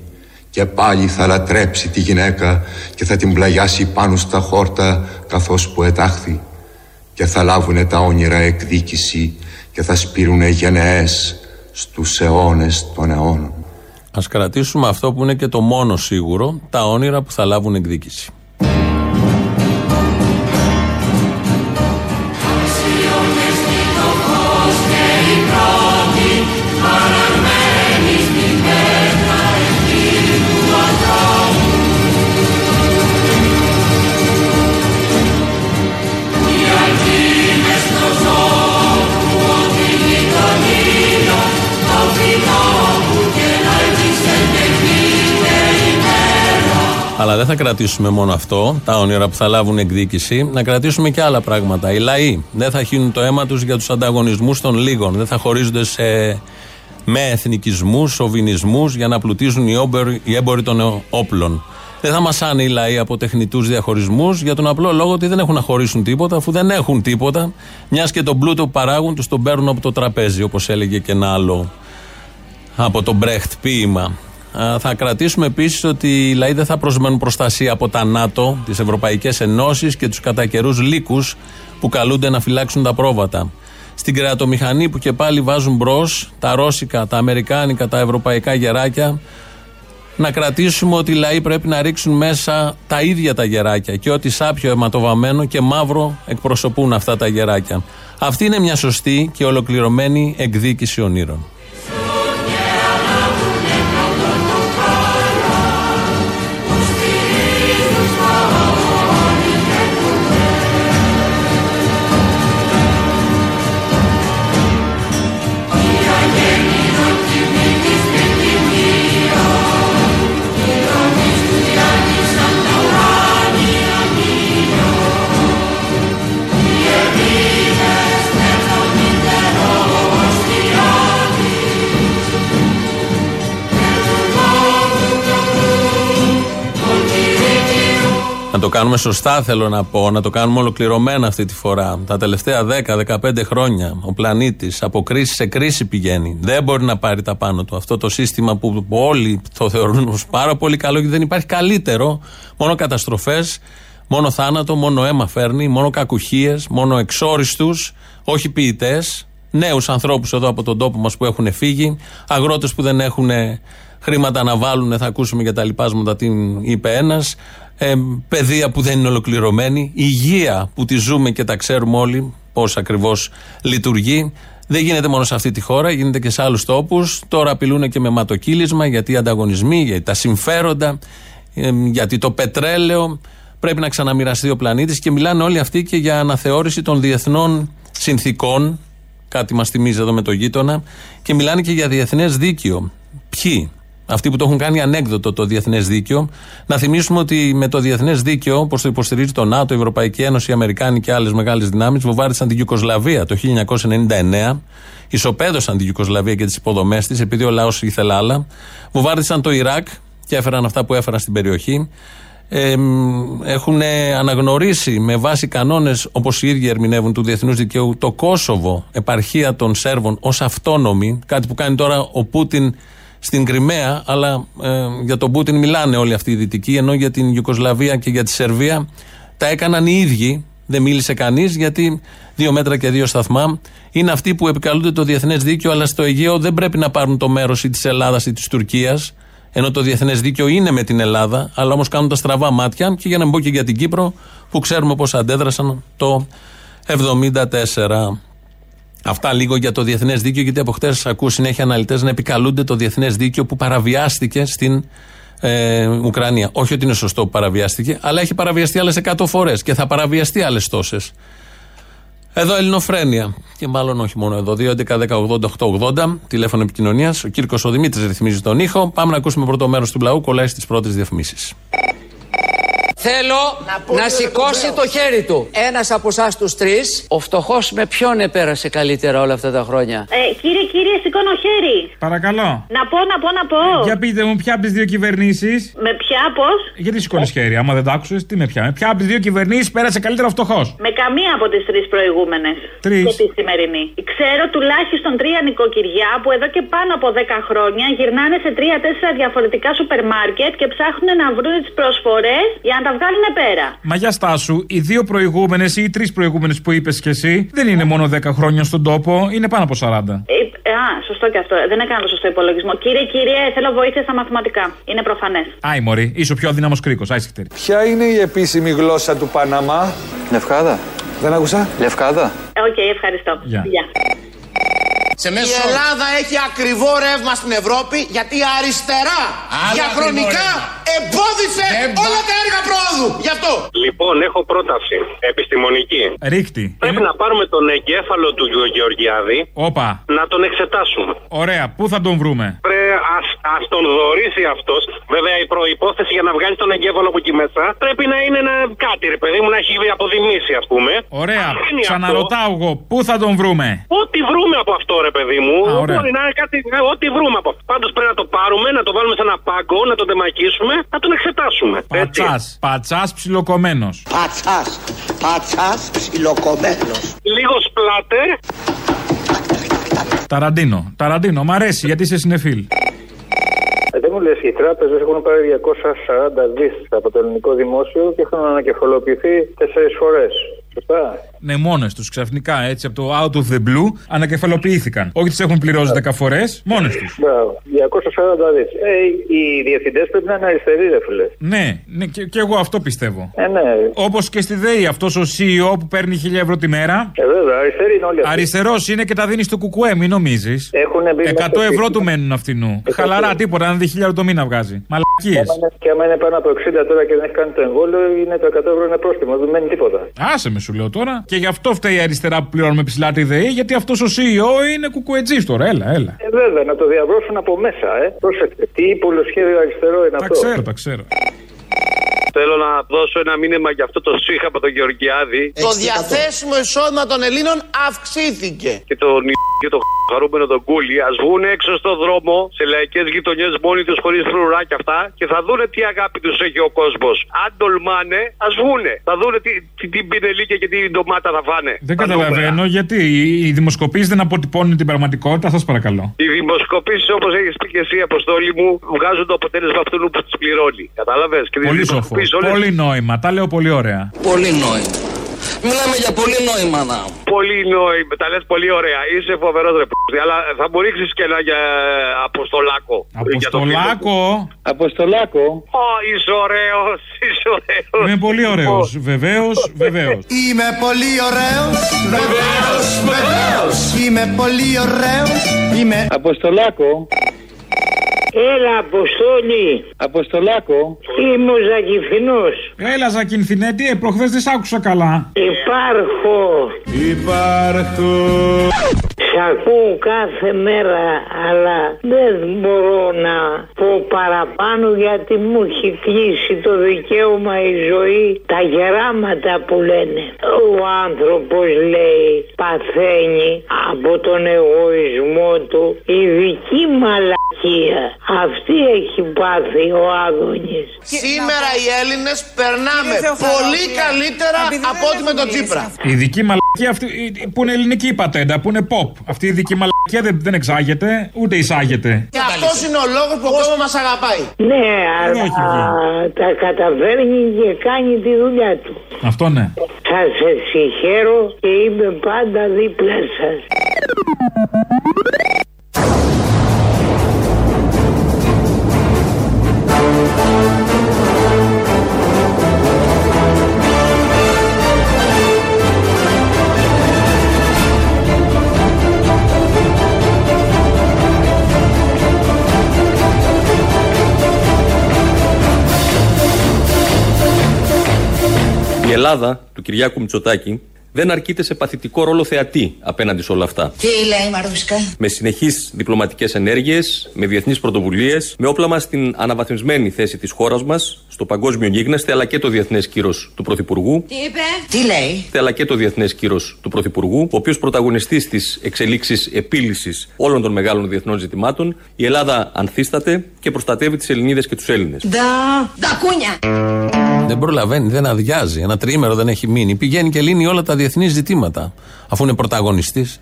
Speaker 13: και πάλι θα λατρέψει τη γυναίκα και θα την πλαγιάσει πάνω στα χόρτα καθώς που ετάχθη και θα λάβουνε τα όνειρα εκδίκηση και θα σπείρουνε γενναίες στους αιώνες των αιώνων.
Speaker 3: Ας κρατήσουμε αυτό που είναι και το μόνο σίγουρο, τα όνειρα που θα λάβουν εκδίκηση. Αλλά δεν θα κρατήσουμε μόνο αυτό, τα όνειρα που θα λάβουν εκδίκηση, να κρατήσουμε και άλλα πράγματα. Οι λαοί δεν θα χύνουν το αίμα τους για τους ανταγωνισμούς των λίγων. Δεν θα χωρίζονται σε με εθνικισμούς, σοβινισμούς για να πλουτίζουν οι, όμπερ, οι έμποροι των όπλων. Δεν θα μασάνε οι λαοί από τεχνητούς διαχωρισμούς για τον απλό λόγο ότι δεν έχουν να χωρίσουν τίποτα, αφού δεν έχουν τίποτα, μιας και τον πλούτο που παράγουν τους τον παίρνουν από το τραπέζι, όπως έλεγε και ένα άλλο από τον Μπρέχτ ποίημα. Θα κρατήσουμε επίσης ότι οι λαοί δεν θα προσμένουν προστασία από τα ΝΑΤΟ, τις Ευρωπαϊκές Ενώσεις και τους κατά καιρούς λύκους που καλούνται να φυλάξουν τα πρόβατα. Στην κρεατομηχανή που και πάλι βάζουν μπρος τα ρώσικα, τα αμερικάνικα, τα ευρωπαϊκά γεράκια, να κρατήσουμε ότι οι λαοί πρέπει να ρίξουν μέσα τα ίδια τα γεράκια και ότι σάπιο αιματοβαμμένο και μαύρο εκπροσωπούν αυτά τα γεράκια. Αυτή είναι μια σωστή και ολοκληρωμένη εκδίκηση ονείρων. Να το κάνουμε σωστά, θέλω να πω, να το κάνουμε ολοκληρωμένα αυτή τη φορά. Τα τελευταία 10-15 χρόνια ο πλανήτης από κρίση σε κρίση πηγαίνει. Δεν μπορεί να πάρει τα πάνω του. Αυτό το σύστημα που όλοι το θεωρούν ως πάρα πολύ καλό και δεν υπάρχει καλύτερο. Μόνο καταστροφές, μόνο θάνατο, μόνο αίμα φέρνει, μόνο κακουχίες, μόνο εξόριστους, όχι ποιητές. Νέους ανθρώπους εδώ από τον τόπο μας που έχουν φύγει, αγρότες που δεν έχουν χρήματα να βάλουν, θα ακούσουμε για τα λοιπάσματα την είπε ένας ε, παιδεία που δεν είναι ολοκληρωμένη, υγεία που τη ζούμε και τα ξέρουμε όλοι πώς ακριβώς λειτουργεί. Δεν γίνεται μόνο σε αυτή τη χώρα, γίνεται και σε άλλους τόπους. Τώρα απειλούν και με ματοκύλισμα γιατί οι ανταγωνισμοί, γιατί τα συμφέροντα, ε, γιατί το πετρέλαιο πρέπει να ξαναμοιραστεί ο πλανήτης και μιλάνε όλοι αυτοί και για αναθεώρηση των διεθνών συνθήκων. Κάτι μας θυμίζει εδώ με το γείτονα. Και μιλάνε και για διεθνές δίκαιο. Ποιοι, αυτοί που το έχουν κάνει ανέκδοτο το διεθνές δίκαιο. Να θυμίσουμε ότι με το διεθνές δίκαιο, όπως το υποστηρίζει το ΝΑΤΟ, η Ευρωπαϊκή Ένωση, οι Αμερικάνοι και άλλες μεγάλες δυνάμεις, βοβάρισαν την Ιουκοσλαβία το 1999. Ισοπαίδωσαν την Ιουκοσλαβία και τις υποδομές της, επειδή ο λαός ήθελε άλλα. Βοβάρισαν το Ιράκ και έφεραν αυτά που έφεραν στην περιοχή. Ε, έχουν αναγνωρίσει με βάση κανόνες όπως οι ίδιοι ερμηνεύουν του διεθνούς δικαίου το Κόσοβο, επαρχία των Σέρβων, ως αυτόνομη. Κάτι που κάνει τώρα ο Πούτιν στην Κρυμαία, αλλά ε, για τον Πούτιν μιλάνε όλοι αυτοί οι δυτικοί, ενώ για την Ιουκοσλαβία και για τη Σερβία τα έκαναν οι ίδιοι. Δεν μίλησε κανείς, γιατί δύο μέτρα και δύο σταθμά είναι αυτοί που επικαλούνται το διεθνές δίκαιο, αλλά στο Αιγαίο δεν πρέπει να πάρουν το μέρος ή της Ελλάδας ή της Τουρκίας. Ενώ το διεθνές δίκαιο είναι με την Ελλάδα, αλλά όμως κάνουν τα στραβά μάτια. Και για να μπω και για την Κύπρο, που ξέρουμε πώς αντέδρασαν το 1974. Αυτά λίγο για το διεθνές δίκαιο, γιατί από χτες ακούω συνέχεια αναλυτές να επικαλούνται το διεθνές δίκαιο που παραβιάστηκε στην ε, Ουκρανία. Όχι ότι είναι σωστό που παραβιάστηκε, αλλά έχει παραβιαστεί άλλες 100 φορές και θα παραβιαστεί άλλες τόσες. Εδώ Ελληνοφρένια. Και μάλλον όχι μόνο εδώ. 2.11.10.80.880 τηλέφωνο επικοινωνίας. Ο Κύρκος ο Δημήτρη ρυθμίζει τον ήχο. Πάμε να ακούσουμε πρώτο μέρος του λαού. Κολλάει στις πρώτες διαφημίσεις.
Speaker 14: Θέλω να, σηκώσει το χέρι του. Ένας από εσάς τους τρεις, ο φτωχός με ποιον επέρασε καλύτερα όλα αυτά τα χρόνια;
Speaker 15: Ε, κύριε, κύριε, σηκώνω χέρι.
Speaker 16: Παρακαλώ.
Speaker 15: Να πω, να πω, να πω.
Speaker 16: Για πείτε μου, ποια από τις δύο κυβερνήσει.
Speaker 15: Με ποια, πώς;
Speaker 16: Γιατί σηκώνεις χέρι, άμα δεν το άκουσες, τι με πια. Με ποια από τις δύο κυβερνήσεις πέρασε καλύτερα ο φτωχός;
Speaker 15: Με καμία από τις τρεις προηγούμενες.
Speaker 16: Τρεις.
Speaker 15: Και τη σημερινή. Ξέρω τουλάχιστον τρία νοικοκυριά που εδώ και πάνω από 10 χρόνια γυρνάνε σε τρία-τέσσερα διαφορετικά σούπερ μάρκετ και ψάχνουν να βρουν τις προσφορές για να τα βγάλουν πέρα.
Speaker 16: Μα για στάσου, οι δύο προηγούμενες ή οι τρεις προηγούμενες που είπες κι εσύ δεν είναι μόνο 10 χρόνια στον τόπο, είναι πάνω από 40.
Speaker 15: Ε, α, σωστό και αυτό. Δεν έκανα το σωστό υπολογισμό. Κύριε, κύριε, θέλω βοήθεια στα μαθηματικά. Είναι προφανές.
Speaker 16: Άι, Μωρή, είσαι ο πιο αδύναμος κρίκος. Άι σιχτίρ.
Speaker 17: Ποια είναι η επίσημη γλώσσα του Παναμά,
Speaker 18: Λευκάδα.
Speaker 17: Δεν άκουσα.
Speaker 18: Λευκάδα.
Speaker 15: Οκ, ευχαριστώ.
Speaker 16: Γεια.
Speaker 15: Γεια.
Speaker 5: Η Ελλάδα έχει ακριβό ρεύμα στην Ευρώπη γιατί η αριστερά διαχρονικά εμπόδισε όλα τα έργα πρόοδου. Γι' αυτό.
Speaker 19: Λοιπόν, έχω πρόταση επιστημονική.
Speaker 16: Ρίχτη.
Speaker 19: Πρέπει να πάρουμε τον εγκέφαλο του Γεωργιάδη
Speaker 16: Όπα.
Speaker 19: να τον εξετάσουμε.
Speaker 16: Ωραία, πού θα τον βρούμε;
Speaker 19: Πρέ, ας, ας τον δωρήσει αυτός. Βέβαια, η προπόθεση για να βγάλει τον εγκέφαλο από εκεί μέσα πρέπει να είναι ένα κάτι, ρε παιδί μου, να έχει αποδημήσει, ας πούμε.
Speaker 16: Ωραία,
Speaker 19: Αν γίνει
Speaker 16: ξαναρωτάω εγώ, πού θα τον βρούμε;
Speaker 19: αυτό, Ό,τι βρούμε από αυτό, ρε παιδί μου.
Speaker 16: Α, ωραία.
Speaker 19: μπορεί να είναι κάτι. ε, Ό,τι βρούμε από αυτό. Πάντως πρέπει να το πάρουμε, να το βάλουμε σε ένα πάγκο, να τον τεμακίσουμε, να τον εξετάσουμε. Έτσι.
Speaker 16: Πατσάς. Πατσάς ψιλοκομμένος.
Speaker 20: Πατσάς, πατσάς ψιλοκομμένος.
Speaker 19: Λίγος σπλάτερ.
Speaker 16: Ταραντίνο. Ταραντίνο, μ' αρέσει γιατί είσαι συνεφίλ.
Speaker 21: Ε, Δεν μου λες, οι τράπεζες έχουν πάρει 240 δις από το ελληνικό δημόσιο και έχουν ανακεφαλοποιηθεί τέσσερις φορές. Σωστά.
Speaker 16: Ναι, μόνες τους ξαφνικά έτσι από το out of the blue ανακεφαλοποιήθηκαν. Όχι τι έχουν πληρώσει 10 φορές, μόνες τους.
Speaker 21: Μπράβο. 240 δι. Ε, οι διευθυντές πρέπει να είναι αριστεροί, ρε φίλε.
Speaker 16: Ναι, ναι και, και εγώ αυτό πιστεύω.
Speaker 21: Ε, ναι.
Speaker 16: Όπως και στη ΔΕΗ, αυτός ο CEO που παίρνει 1000 ευρώ τη μέρα.
Speaker 21: Ε, βέβαια, αριστεροί είναι όλοι αυτοί.
Speaker 16: Αριστερός είναι και τα δίνεις στο κουκουέ, μην νομίζεις.
Speaker 21: Έχουν μπει
Speaker 16: 100
Speaker 21: μέσα στο
Speaker 16: ευρώ
Speaker 21: σύστημα.
Speaker 16: του μένουν αυτινού. Χαλαρά τίποτα, αν δει 1000 το μήνα βγάζει. Μαλακίε.
Speaker 21: Και άμα είναι- Και άμα είναι πάνω από 60 τώρα και δεν έχει κάνει το εμβόλιο, είναι το 100 ευρώ είναι πρόστιμο. Δεν μένει τίποτα.
Speaker 16: Άσε με σου λέω τώρα. Και γι' αυτό φταίει η αριστερά που πληρώνουμε ψηλά τη ΔΕΗ, γιατί αυτός ο CEO είναι κουκουετζής τώρα. Έλα, έλα.
Speaker 21: Ε, βέβαια, να το διαβρώσουν από μέσα, ε. Πρόσεχτε. Τι υπολοσχέδιο αριστερό είναι
Speaker 16: Τα
Speaker 21: αυτό.
Speaker 16: ξέρω, τα ξέρω.
Speaker 19: Θέλω να δώσω ένα μήνυμα για αυτό το ΣΥΧ από τον Γεωργιάδη
Speaker 5: Το διαθέσιμο εισόδημα των Ελλήνων αυξήθηκε.
Speaker 19: και τον και το χαρούμενο τον Κούλι. Α βγουν έξω στον δρόμο σε λαϊκές γειτονιές μόνοι τους χωρίς φρουρά και αυτά και θα δούνε τι αγάπη τους έχει ο κόσμος. Αν τολμάνε, ας βγούνε. Θα δούνε τι, τι, την πινελίκια και την ντομάτα θα φάνε.
Speaker 16: Δεν
Speaker 19: Τα νούμερα.
Speaker 16: καταλαβαίνω γιατί οι- οι δημοσκοπήσεις δεν αποτυπώνουν την πραγματικότητα, σας παρακαλώ.
Speaker 19: Οι δημοσκοπήσεις, όπως έχεις πει και εσύ, Αποστόλη μου, βγάζουν το αποτέλεσμα αυτού που τι πληρώνει. Κατάλαβες;
Speaker 16: Πολύ σοφό. Πολύ νόημα. Τα λέω πολύ ωραία.
Speaker 14: Πολύ νόημα. Μιλάμε για πολύ νόημα να.
Speaker 19: Πολύ νόημα. Τα λες πολύ ωραία. Είσαι φοβερός ρε π***. Αλλά θα μου ρίξεις και ένα για Αποστολάκο. Για το φίλο μου.
Speaker 16: Αποστολάκο;
Speaker 21: Αποστολάκο.
Speaker 19: Ω, είσαι ωραίος. Είσαι ωραίος.
Speaker 16: Είμαι πολύ ωραίος. Βεβαίως, βεβαίως.
Speaker 22: Είμαι πολύ ωραίος, βεβαίως, βεβαίως. Είμαι πολύ ωραίος, είμαι...
Speaker 21: Αποστολάκο.
Speaker 23: Έλα, Αποστόλη.
Speaker 21: Αποστολάκο.
Speaker 23: Είμαι ο Ζακυφινός.
Speaker 16: Έλα, Ζακινθινέ, τι, προχθές δεν σ' άκουσα καλά.
Speaker 23: Υπάρχω.
Speaker 22: Υπάρχω.
Speaker 23: Σ' ακούω κάθε μέρα, αλλά δεν μπορώ να πω παραπάνω γιατί μου έχει κλείσει το δικαίωμα η ζωή, τα γεράματα που λένε. Ο άνθρωπος λέει παθαίνει από τον εγωισμό του η δική μαλακία. Αυτή έχει πάθει ο Άδωνης.
Speaker 5: Σήμερα οι Έλληνες περνάμε πολύ καλύτερα από ό,τι με τον Τσίπρα.
Speaker 16: Η δική μαλακία αυτή η- που είναι ελληνική η πατέντα, που είναι pop. Αυτή η δική μαλακία δεν, δεν εξάγεται, ούτε εισάγεται.
Speaker 5: Και αυτός είναι ο λόγος που ο κόσμος μας αγαπάει.
Speaker 23: Ναι, αλλά τα καταφέρνει και κάνει τη δουλειά του.
Speaker 16: Αυτό ναι.
Speaker 23: Σας συγχαίρω και είμαι πάντα δίπλα σας.
Speaker 4: Ελλάδα του Κυριάκου Μητσοτάκη δεν αρκείται σε παθητικό ρόλο θεατή απέναντι σε όλα αυτά.
Speaker 2: Τι λέει Μαρούσκα.
Speaker 4: Με συνεχείς διπλωματικές ενέργειες, με διεθνείς πρωτοβουλίες, με όπλα μας στην αναβαθμισμένη θέση της χώρας μας στο παγκόσμιο γίγνεσθε, αλλά και το διεθνές κύρος του Πρωθυπουργού.
Speaker 2: Τι είπε; Τι λέει;
Speaker 4: Αλλά και το διεθνές κύρος του Πρωθυπουργού, ο οποίος πρωταγωνιστής της εξελίξης επίλυσης όλων των μεγάλων διεθνών ζητημάτων, η Ελλάδα ανθίσταται και προστατεύει τις Ελληνίδες και τους Έλληνες.
Speaker 2: Ντα. Τα κούνια.
Speaker 3: Δεν προλαβαίνει, δεν αδειάζει. Ένα τρίμερο δεν έχει μείνει. Πηγαίνει και λύνει όλα τα διεθνής ζητήματα, αφού είναι πρωταγωνιστής.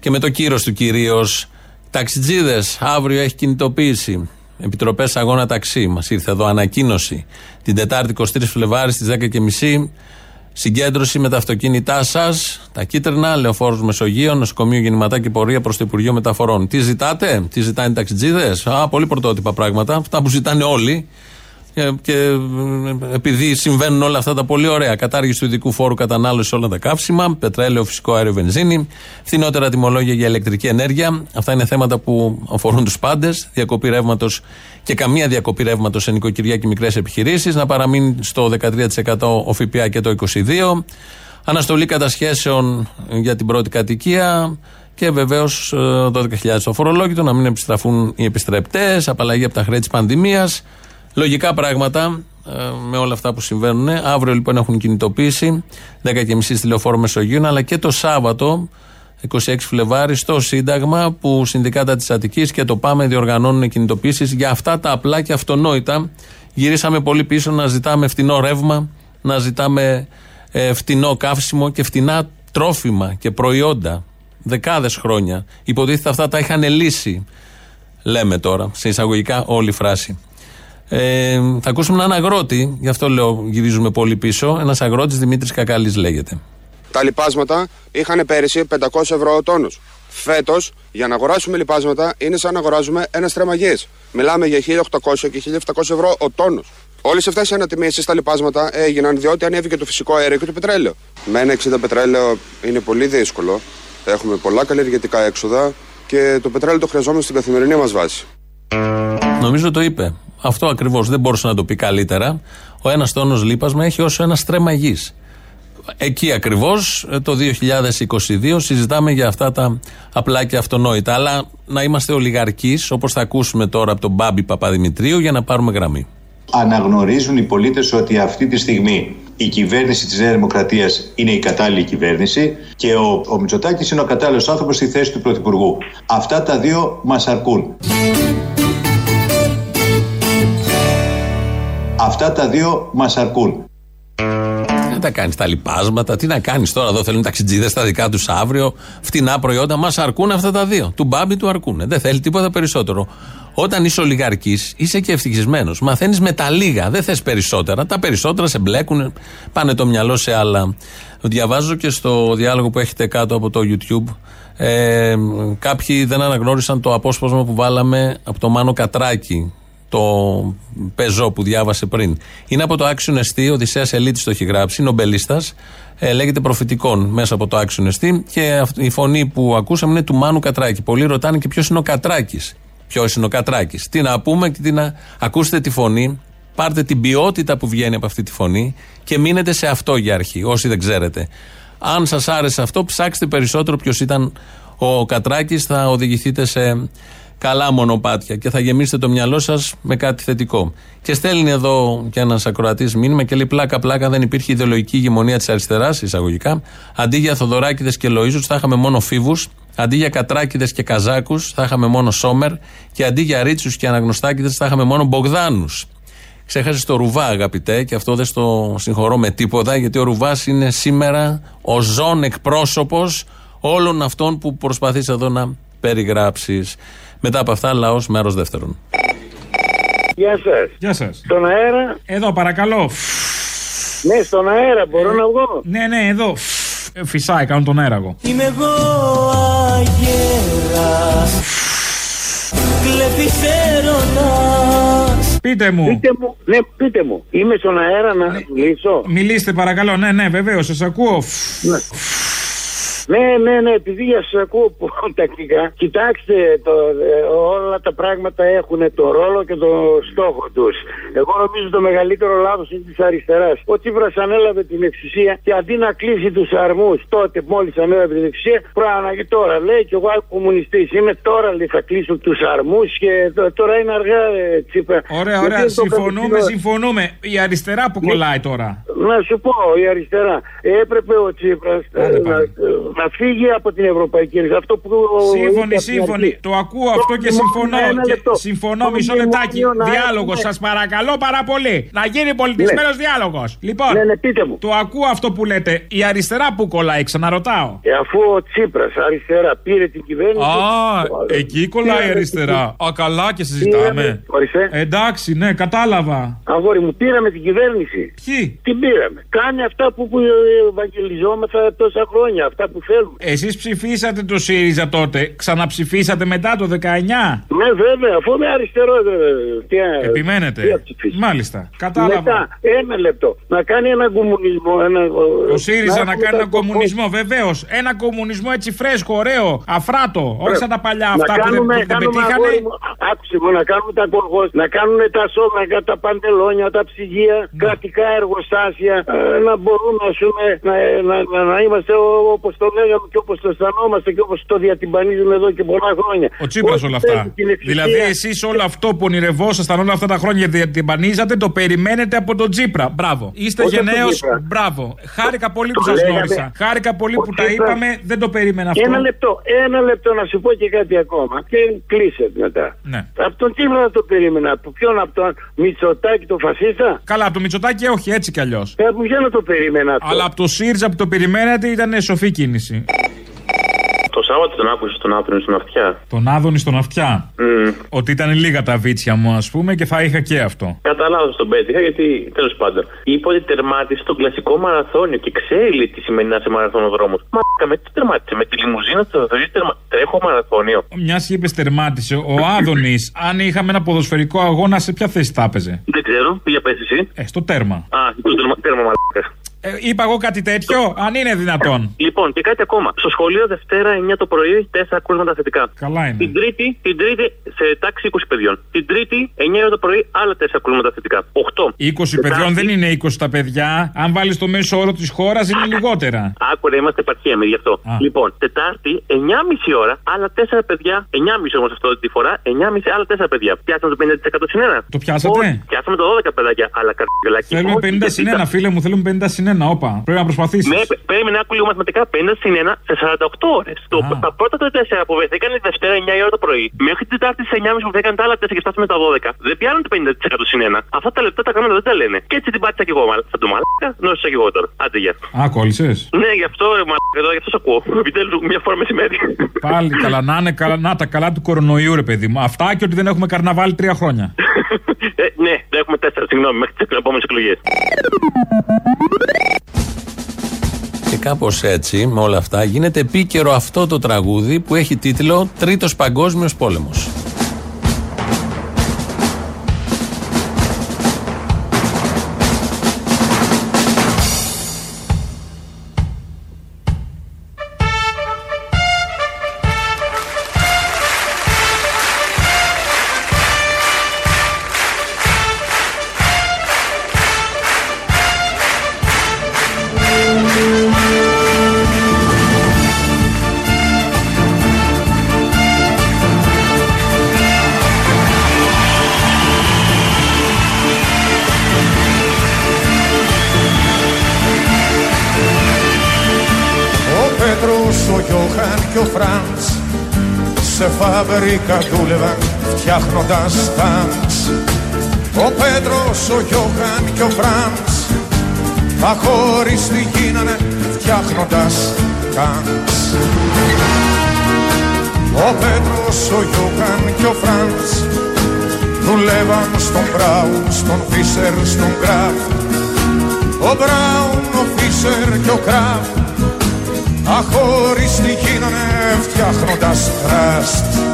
Speaker 3: Και με το κύρος του κυρίως. Ταξιτζίδες, αύριο έχει κινητοποίηση. Επιτροπές Αγώνα Ταξί. Μας ήρθε εδώ ανακοίνωση. Την Τετάρτη 23 Φλεβάρι στις 10.30 συγκέντρωση με τα αυτοκίνητά σας, τα κίτρινα, λεωφόρους Μεσογείων, νοσοκομείο γεννηματά και πορεία προς το Υπουργείο Μεταφορών. Τι ζητάτε, τι ζητάνε οι ταξιτζίδες; Α, πολύ πρωτότυπα πράγματα. Αυτά που ζητάνε όλοι. Και, και ε, επειδή συμβαίνουν όλα αυτά τα πολύ ωραία, κατάργηση του ειδικού φόρου κατανάλωση σε όλα τα καύσιμα, πετρέλαιο, φυσικό αέριο, βενζίνη, φθηνότερα τιμολόγια για ηλεκτρική ενέργεια. Αυτά είναι θέματα που αφορούν τους πάντες. Διακοπή ρεύματος και καμία διακοπή ρεύματος σε νοικοκυριά και μικρές επιχειρήσεις. Να παραμείνει στο 13% ο ΦΠΑ και το 22%. Αναστολή κατασχέσεων για την πρώτη κατοικία. Και βεβαίως 12.000 το φορολόγητο, να μην επιστραφούν οι επιστρεπτές, απαλλαγή από τα χρέη της πανδημίας. Λογικά πράγματα ε, με όλα αυτά που συμβαίνουν. Αύριο λοιπόν έχουν κινητοποίηση 10.30 στη λεωφόρο Μεσογείων, αλλά και το Σάββατο 26 Φλεβάρι στο Σύνταγμα που συνδικάτα της Αττικής και το ΠΑΜΕ διοργανώνουν κινητοποίησεις για αυτά τα απλά και αυτονόητα. Γυρίσαμε πολύ πίσω να ζητάμε φτηνό ρεύμα, να ζητάμε ε, φτηνό καύσιμο και φτηνά τρόφιμα και προϊόντα. Δεκάδες χρόνια. Υποτίθεται αυτά τα είχαν λύσει. Λέμε τώρα, σε εισαγωγικά όλη η φράση. Ε, θα ακούσουμε έναν αγρότη, γι' αυτό λέω γυρίζουμε πολύ πίσω. Ένας αγρότης Δημήτρης Κακάλης λέγεται.
Speaker 24: Τα λοιπάσματα είχαν πέρυσι 500 ευρώ ο τόνος. Φέτος, για να αγοράσουμε λοιπάσματα, είναι σαν να αγοράζουμε ένα στρεμαγές. Μιλάμε για 1.800 και 1.700 ευρώ ο τόνος. Όλες αυτές οι ανατιμήσεις στα λοιπάσματα έγιναν διότι ανέβηκε το φυσικό αέριο και το πετρέλαιο. Με ένα 60 πετρέλαιο είναι πολύ δύσκολο. Έχουμε πολλά καλλιεργητικά έξοδα και το πετρέλαιο το χρειαζόμαστε στην καθημερινή μας βάση.
Speaker 3: Νομίζω το είπε. Αυτό ακριβώς δεν μπορούσε να το πει καλύτερα. Ο ένας τόνος λίπασμα έχει όσο ένα στρέμμα γης. Εκεί ακριβώς το 2022 συζητάμε για αυτά τα απλά και αυτονόητα. Αλλά να είμαστε ολιγαρκείς, όπως θα ακούσουμε τώρα από τον Μπάμπη Παπαδημητρίου, για να πάρουμε γραμμή.
Speaker 25: Αναγνωρίζουν οι πολίτες ότι αυτή τη στιγμή η κυβέρνηση της Νέας Δημοκρατίας είναι η κατάλληλη κυβέρνηση και ο, ο Μητσοτάκης είναι ο κατάλληλος άνθρωπος στη θέση του Πρωθυπουργού. Αυτά τα δύο μας αρκούν. Αυτά τα δύο μας αρκούν.
Speaker 3: Τι να τα κάνεις τα λοιπάσματα, τι να κάνεις τώρα εδώ. Θέλουν ταξιτζίδες τα δικά τους αύριο, φτηνά προϊόντα. Μας αρκούν αυτά τα δύο. Του μπάμπι του αρκούν. Δεν θέλει τίποτα περισσότερο. Όταν είσαι ολιγαρκής, είσαι και ευτυχισμένος. Μαθαίνεις με τα λίγα. Δεν θες περισσότερα. Τα περισσότερα σε μπλέκουν, πάνε το μυαλό σε άλλα. Διαβάζω και στο διάλογο που έχετε κάτω από το YouTube. Ε, κάποιοι δεν αναγνώρισαν το απόσπασμα που βάλαμε από το Μάνο Κατράκη το πεζό που διάβασε πριν. Είναι από το Action ST, ο Οδυσσέας Ελίτης το έχει γράψει, νομπελίστας. Ε, λέγεται προφητικών μέσα από το Action ST και η φωνή που ακούσαμε είναι του Μάνου Κατράκη. Πολλοί ρωτάνε και ποιος είναι ο Κατράκης. Ποιος είναι ο Κατράκης. Τι να πούμε και τι να. Ακούστε τη φωνή, πάρτε την ποιότητα που βγαίνει από αυτή τη φωνή και μείνετε σε αυτό για αρχή, όσοι δεν ξέρετε. Αν σας άρεσε αυτό, ψάξτε περισσότερο ποιος ήταν ο Κατράκης, θα οδηγηθείτε σε καλά μονοπάτια και θα γεμίσετε το μυαλό σας με κάτι θετικό. Και στέλνει εδώ και ένας ακροατής μήνυμα και λέει: Πλάκα-πλάκα δεν υπήρχε ιδεολογική ηγεμονία της αριστεράς, εισαγωγικά. Αντί για Θοδωράκηδες και Λοίζου, θα είχαμε μόνο φίβους. Αντί για Κατράκηδες και Καζάκους, θα είχαμε μόνο Σόμερ. Και αντί για Ρίτσους και Αναγνωστάκηδες, θα είχαμε μόνο Μπογδάνους. Ξέχασες το Ρουβά, αγαπητέ, και αυτό δεν στο συγχωρώ με τίποτα, γιατί ο Ρουβάς είναι σήμερα ο ζών εκπρόσωπος όλων αυτών που προσπαθείς εδώ να περιγράψεις. Μετά από αυτά, λαός μέρος δεύτερον.
Speaker 18: Γεια σας.
Speaker 16: Γεια σας.
Speaker 18: Στον αέρα.
Speaker 16: Εδώ, παρακαλώ.
Speaker 18: Ναι, στον αέρα, μπορώ να βγω.
Speaker 16: Ναι, ναι, εδώ. Ε, Φυσάει, κάνω τον αέρα εγώ.
Speaker 22: Είμαι εγώ αγέρα Κλέφεις έρωτας
Speaker 16: Πείτε μου.
Speaker 18: Πείτε μου, ναι, πείτε μου. Είμαι στον αέρα να μιλήσω.
Speaker 16: Μιλήστε παρακαλώ, ναι, ναι, βεβαίως, σας ακούω.
Speaker 18: Ναι. Ναι, ναι, ναι, επειδή σας ακούω που- τακτικά. Κοιτάξτε, το, ε, όλα τα πράγματα έχουν τον ρόλο και τον στόχο τους. Εγώ νομίζω το μεγαλύτερο λάθος είναι της αριστεράς. Ο Τσίπρας ανέλαβε την εξουσία και αντί να κλείσει τους αρμούς τότε, μόλις ανέλαβε την εξουσία, προαναγεί τώρα. Λέει και εγώ κομμουνιστής είμαι, τώρα λέει θα κλείσω τους αρμούς και τ- τώρα είναι αργά, ε, Τσίπρα.
Speaker 16: Ωραία,
Speaker 18: Γιατί
Speaker 16: ωραία.
Speaker 18: είναι το
Speaker 16: Συμφωνούμε,
Speaker 18: κατευθυνό-
Speaker 16: συμφωνούμε. Η αριστερά που κολλάει τώρα.
Speaker 18: να σου πω, η αριστερά. Έπρεπε ο Τσίπρας να, να φύγει από την Ευρωπαϊκή Ένωση. Αυτό που.
Speaker 16: Σύμφωνοι,
Speaker 18: είπε από την
Speaker 16: σύμφωνοι.
Speaker 18: αρχή.
Speaker 16: Το ακούω αυτό και
Speaker 18: Το
Speaker 16: συμφωνώ.
Speaker 18: ένα
Speaker 16: Και
Speaker 18: λεπτό.
Speaker 16: συμφωνώ,
Speaker 18: Το
Speaker 16: μισό
Speaker 18: μνημόνιο
Speaker 16: λεπτάκι.
Speaker 18: να
Speaker 16: Διάλογος,
Speaker 18: έχουμε-
Speaker 16: σας παρακαλώ πάρα πολύ. Να γίνει πολιτισμένο διάλογος. Λοιπόν,
Speaker 18: Ναι, ναι, πείτε μου.
Speaker 16: το ακούω αυτό που λέτε. Η αριστερά που κολλάει, ξαναρωτάω.
Speaker 18: Ε, αφού ο Τσίπρας αριστερά πήρε την κυβέρνηση.
Speaker 16: Α, εκεί κολλάει η
Speaker 18: Πήρε-
Speaker 16: αριστερά. Α, καλά και συζητάμε.
Speaker 18: Πήραμε- Ορίστε.
Speaker 16: Εντάξει, ναι, κατάλαβα.
Speaker 18: Αγόρι μου, πήραμε την κυβέρνηση.
Speaker 16: Ποιοι;
Speaker 18: Την πήραμε. Κάνει αυτά που, που ευαγγελιζόμεθα τόσα χρόνια. Αυτά που θέλουμε.
Speaker 16: Εσείς ψηφίσατε το ΣΥΡΙΖΑ τότε. Ξαναψηφίσατε μετά το 19.
Speaker 18: Ναι, βέβαια, αφού είμαι αριστερό. βέβαια. Τι, τι
Speaker 16: Επιμένετε.
Speaker 18: θα ψηφίσω.
Speaker 16: Μάλιστα. Κατάλαβα.
Speaker 18: Μετά, ένα λεπτό. Να κάνει ένα κομμουνισμό. Ένα,
Speaker 16: Ο ΣΥΡΙΖΑ να
Speaker 18: έχουμε
Speaker 16: κάνει
Speaker 18: τα
Speaker 16: ένα κομμουνισμό, βεβαίως. Ένα κομμουνισμό έτσι φρέσκο, ωραίο, αφράτο. Όχι σαν τα παλιά
Speaker 18: να
Speaker 16: αυτά που δεν,
Speaker 18: κάνουμε,
Speaker 16: που δεν
Speaker 18: κάνουμε
Speaker 16: πετύχανε.
Speaker 18: αγόρι μου, άκουσε μου, να κάνουμε τα κολγός, να κάνουν τα σώματα, τα παντελόνια, τα ψυγεία,
Speaker 16: Ναι.
Speaker 18: κρατικά εργοστάσια, ε, να μπορούμε ας πούμε, να, να, να, να είμαστε όπως το λέγαμε και όπως το αισθανόμαστε και όπως το διατυμπανίζουμε εδώ και πολλά χρόνια.
Speaker 16: Ο Τσίπρας
Speaker 18: Όσοι
Speaker 16: όλα
Speaker 18: θέλουν
Speaker 16: αυτά.
Speaker 18: την εξουσία-
Speaker 16: Δηλαδή, εσείς όλο αυτό που ονειρευόσασταν όλα αυτά τα χρόνια γιατί την πανίζατε, το περιμένετε από τον Τσίπρα. Μπράβο. Είστε
Speaker 18: Όχι από τον
Speaker 16: γενναίος.
Speaker 18: Τσίπρα.
Speaker 16: Μπράβο. Χάρηκα πολύ που
Speaker 18: Το
Speaker 16: σας
Speaker 18: λέγατε.
Speaker 16: γνώρισα. Χάρηκα πολύ
Speaker 18: Ο
Speaker 16: που τα
Speaker 18: Τσίπρας-
Speaker 16: είπαμε. Δεν το περίμενα αυτό.
Speaker 18: Ένα λεπτό, ένα λεπτό να σου πω και κάτι ακόμα. Και κλείσετε μετά.
Speaker 16: Ναι.
Speaker 18: Από τον Τσίπρα δεν το περίμενα. Από ποιον, από τον Μητσοτάκη, τον φασίστα;
Speaker 16: Καλά, από το Μητσοτάκι όχι, έτσι κι αλλιώς.
Speaker 18: Ε, από ποιον να το περίμενα αυτό;
Speaker 16: Αλλά από το ΣΥΡΙΖΑ που το περιμένατε ήταν σοφή κίνηση.
Speaker 26: Το Σάββατο τον άκουσε στον Άπρινο στην αυτιά.
Speaker 16: Τον Άδωνη στον αυτιά.
Speaker 26: Mm.
Speaker 16: Ότι ήταν λίγα τα βίτσια μου, ας πούμε, και θα είχα και αυτό.
Speaker 26: Κατά λάθο τον πέτυχα γιατί τέλος πάντων. Είπε ότι τερμάτισε τον κλασικό μαραθώνιο και ξέρει λέει, τι σημαίνει να είσαι μαραθωνοδρόμος. Μα με τι τερμάτισε, με τη λιμουζίνα του θεωρεί τερμα... τρέχω μαραθώνιο.
Speaker 16: Μιας και είπες τερμάτισε, ο Άδωνης, αν είχαμε ένα ποδοσφαιρικό αγώνα, σε ποια θέση θα έπαιζε;
Speaker 26: Δεν ξέρω, πήγα πες εσύ.
Speaker 16: Ε, στο τέρμα.
Speaker 26: Α, το τέρμα, τέρμα μαλάκα.
Speaker 16: Ε, είπα εγώ κάτι τέτοιο, αν είναι δυνατόν.
Speaker 26: Λοιπόν, και κάτι ακόμα. Στο σχολείο Δευτέρα 9 το πρωί, 4 κρούσματα θετικά.
Speaker 16: Καλά είναι.
Speaker 26: Την Τρίτη, την τρίτη σε τάξη 20 παιδιών. Την Τρίτη 9 το πρωί, άλλα 4 κρούσματα θετικά. 8.
Speaker 16: 20 παιδιών δεν είναι 20 τα παιδιά. Αν βάλεις το μέσο όρο της χώρας, είναι λιγότερα.
Speaker 26: Άκουρε, είμαστε επαρχία με γι' αυτό. Λοιπόν, Τετάρτη, 9.30 ώρα, άλλα 4 παιδιά. 9.30 όμως αυτό τη φορά, 9.30 άλλα 4 παιδιά. Πιάσαμε το 50% συν 1.
Speaker 16: Το πιάσατε;
Speaker 26: Πιάσαμε το 12 παιδάκια. Αλλά καρδιολάκι.
Speaker 16: Θέλουμε 50 συν 1, φίλε μου, θέλουμε 50 συν 1. Όπα. Πρέπει να προσπαθήσεις.
Speaker 26: Ναι, πε- περίμενε άκου λίγο μαθηματικά. 50 συν 1 σε 48 ώρες. Τα πρώτα τα 4 που βρεθήκαν τη Δευτέρα 9 η ώρα το πρωί, μέχρι την Τετάρτη σε 9.30 που βρεθήκαν τα άλλα 4 και φτάσαμε τα 12. Δεν πιάνουν το 50% συν 1. Αυτά τα λεπτά τα κάνουμε δεν τα λένε. Και έτσι την πάτησα κι εγώ, μάλλον. Θα το μαλάκα, νόησα κι εγώ τώρα. Άντε γεια.
Speaker 16: Α, κόλλησες;
Speaker 26: Ναι, γι' αυτό ρε μαλάκα, εδώ, γι' αυτό σε ακούω. Επιτέλους, μια φορά μεσημέρι.
Speaker 16: Πάλι καλά, να είναι καλά, να τα καλά του κορονοϊού, ρε παιδί μου. Αυτά και ότι δεν έχουμε καρναβάλι τρία χρόνια.
Speaker 26: ε, ναι, δεν έχουμε 4, συγγνώμη, μέχρι τις επόμενες εκλογές.
Speaker 3: Και κάπως έτσι, με όλα αυτά, γίνεται επίκαιρο αυτό το τραγούδι που έχει τίτλο
Speaker 22: Τρίτος Παγκόσμιος Πόλεμος. Φабρικα δούλευαν φτιάχνοντας τάγκς. Ο Πέτρος, ο Γιώχαν και ο Φραντς αχώριστοι γίνανε φτιάχνοντας τάγκς. Ο Πέτρος, ο Γιώχαν και ο Φραντς δουλεύαν στον Μπράουν, στον Φίσερ, στον Γκράφ. Ο Μπράουν, ο Φίσερ και ο Γκράφ αχώριστοι γίνανε φτιάχνοντας τραστ.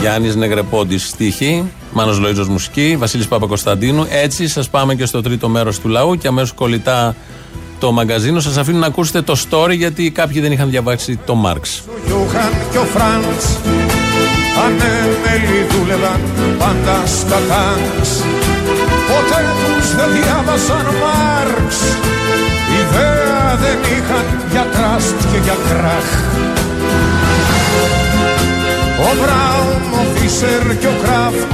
Speaker 3: Γιάννης Νεγρεπόντη στίχη, Μάνος Λοίζο μουσική, Βασίλης Παπα-Κωνσταντίνου. Έτσι σας πάμε και στο τρίτο μέρος του λαού και αμέσως κολλητά το μαγκαζίνο. Σας αφήνω να ακούσετε το story γιατί κάποιοι δεν είχαν διαβάσει το Μάρξ.
Speaker 22: Ο Γιώχαν και ο Φραντς ανέμελοι δούλευαν πάντα στα τάγκς Ποτέ τους δεν διάβασαν Μάρξ Ιδέα δεν είχαν για τραστ και για κράχ Ο Μπράουν, ο Φίσερ και ο Κράφτ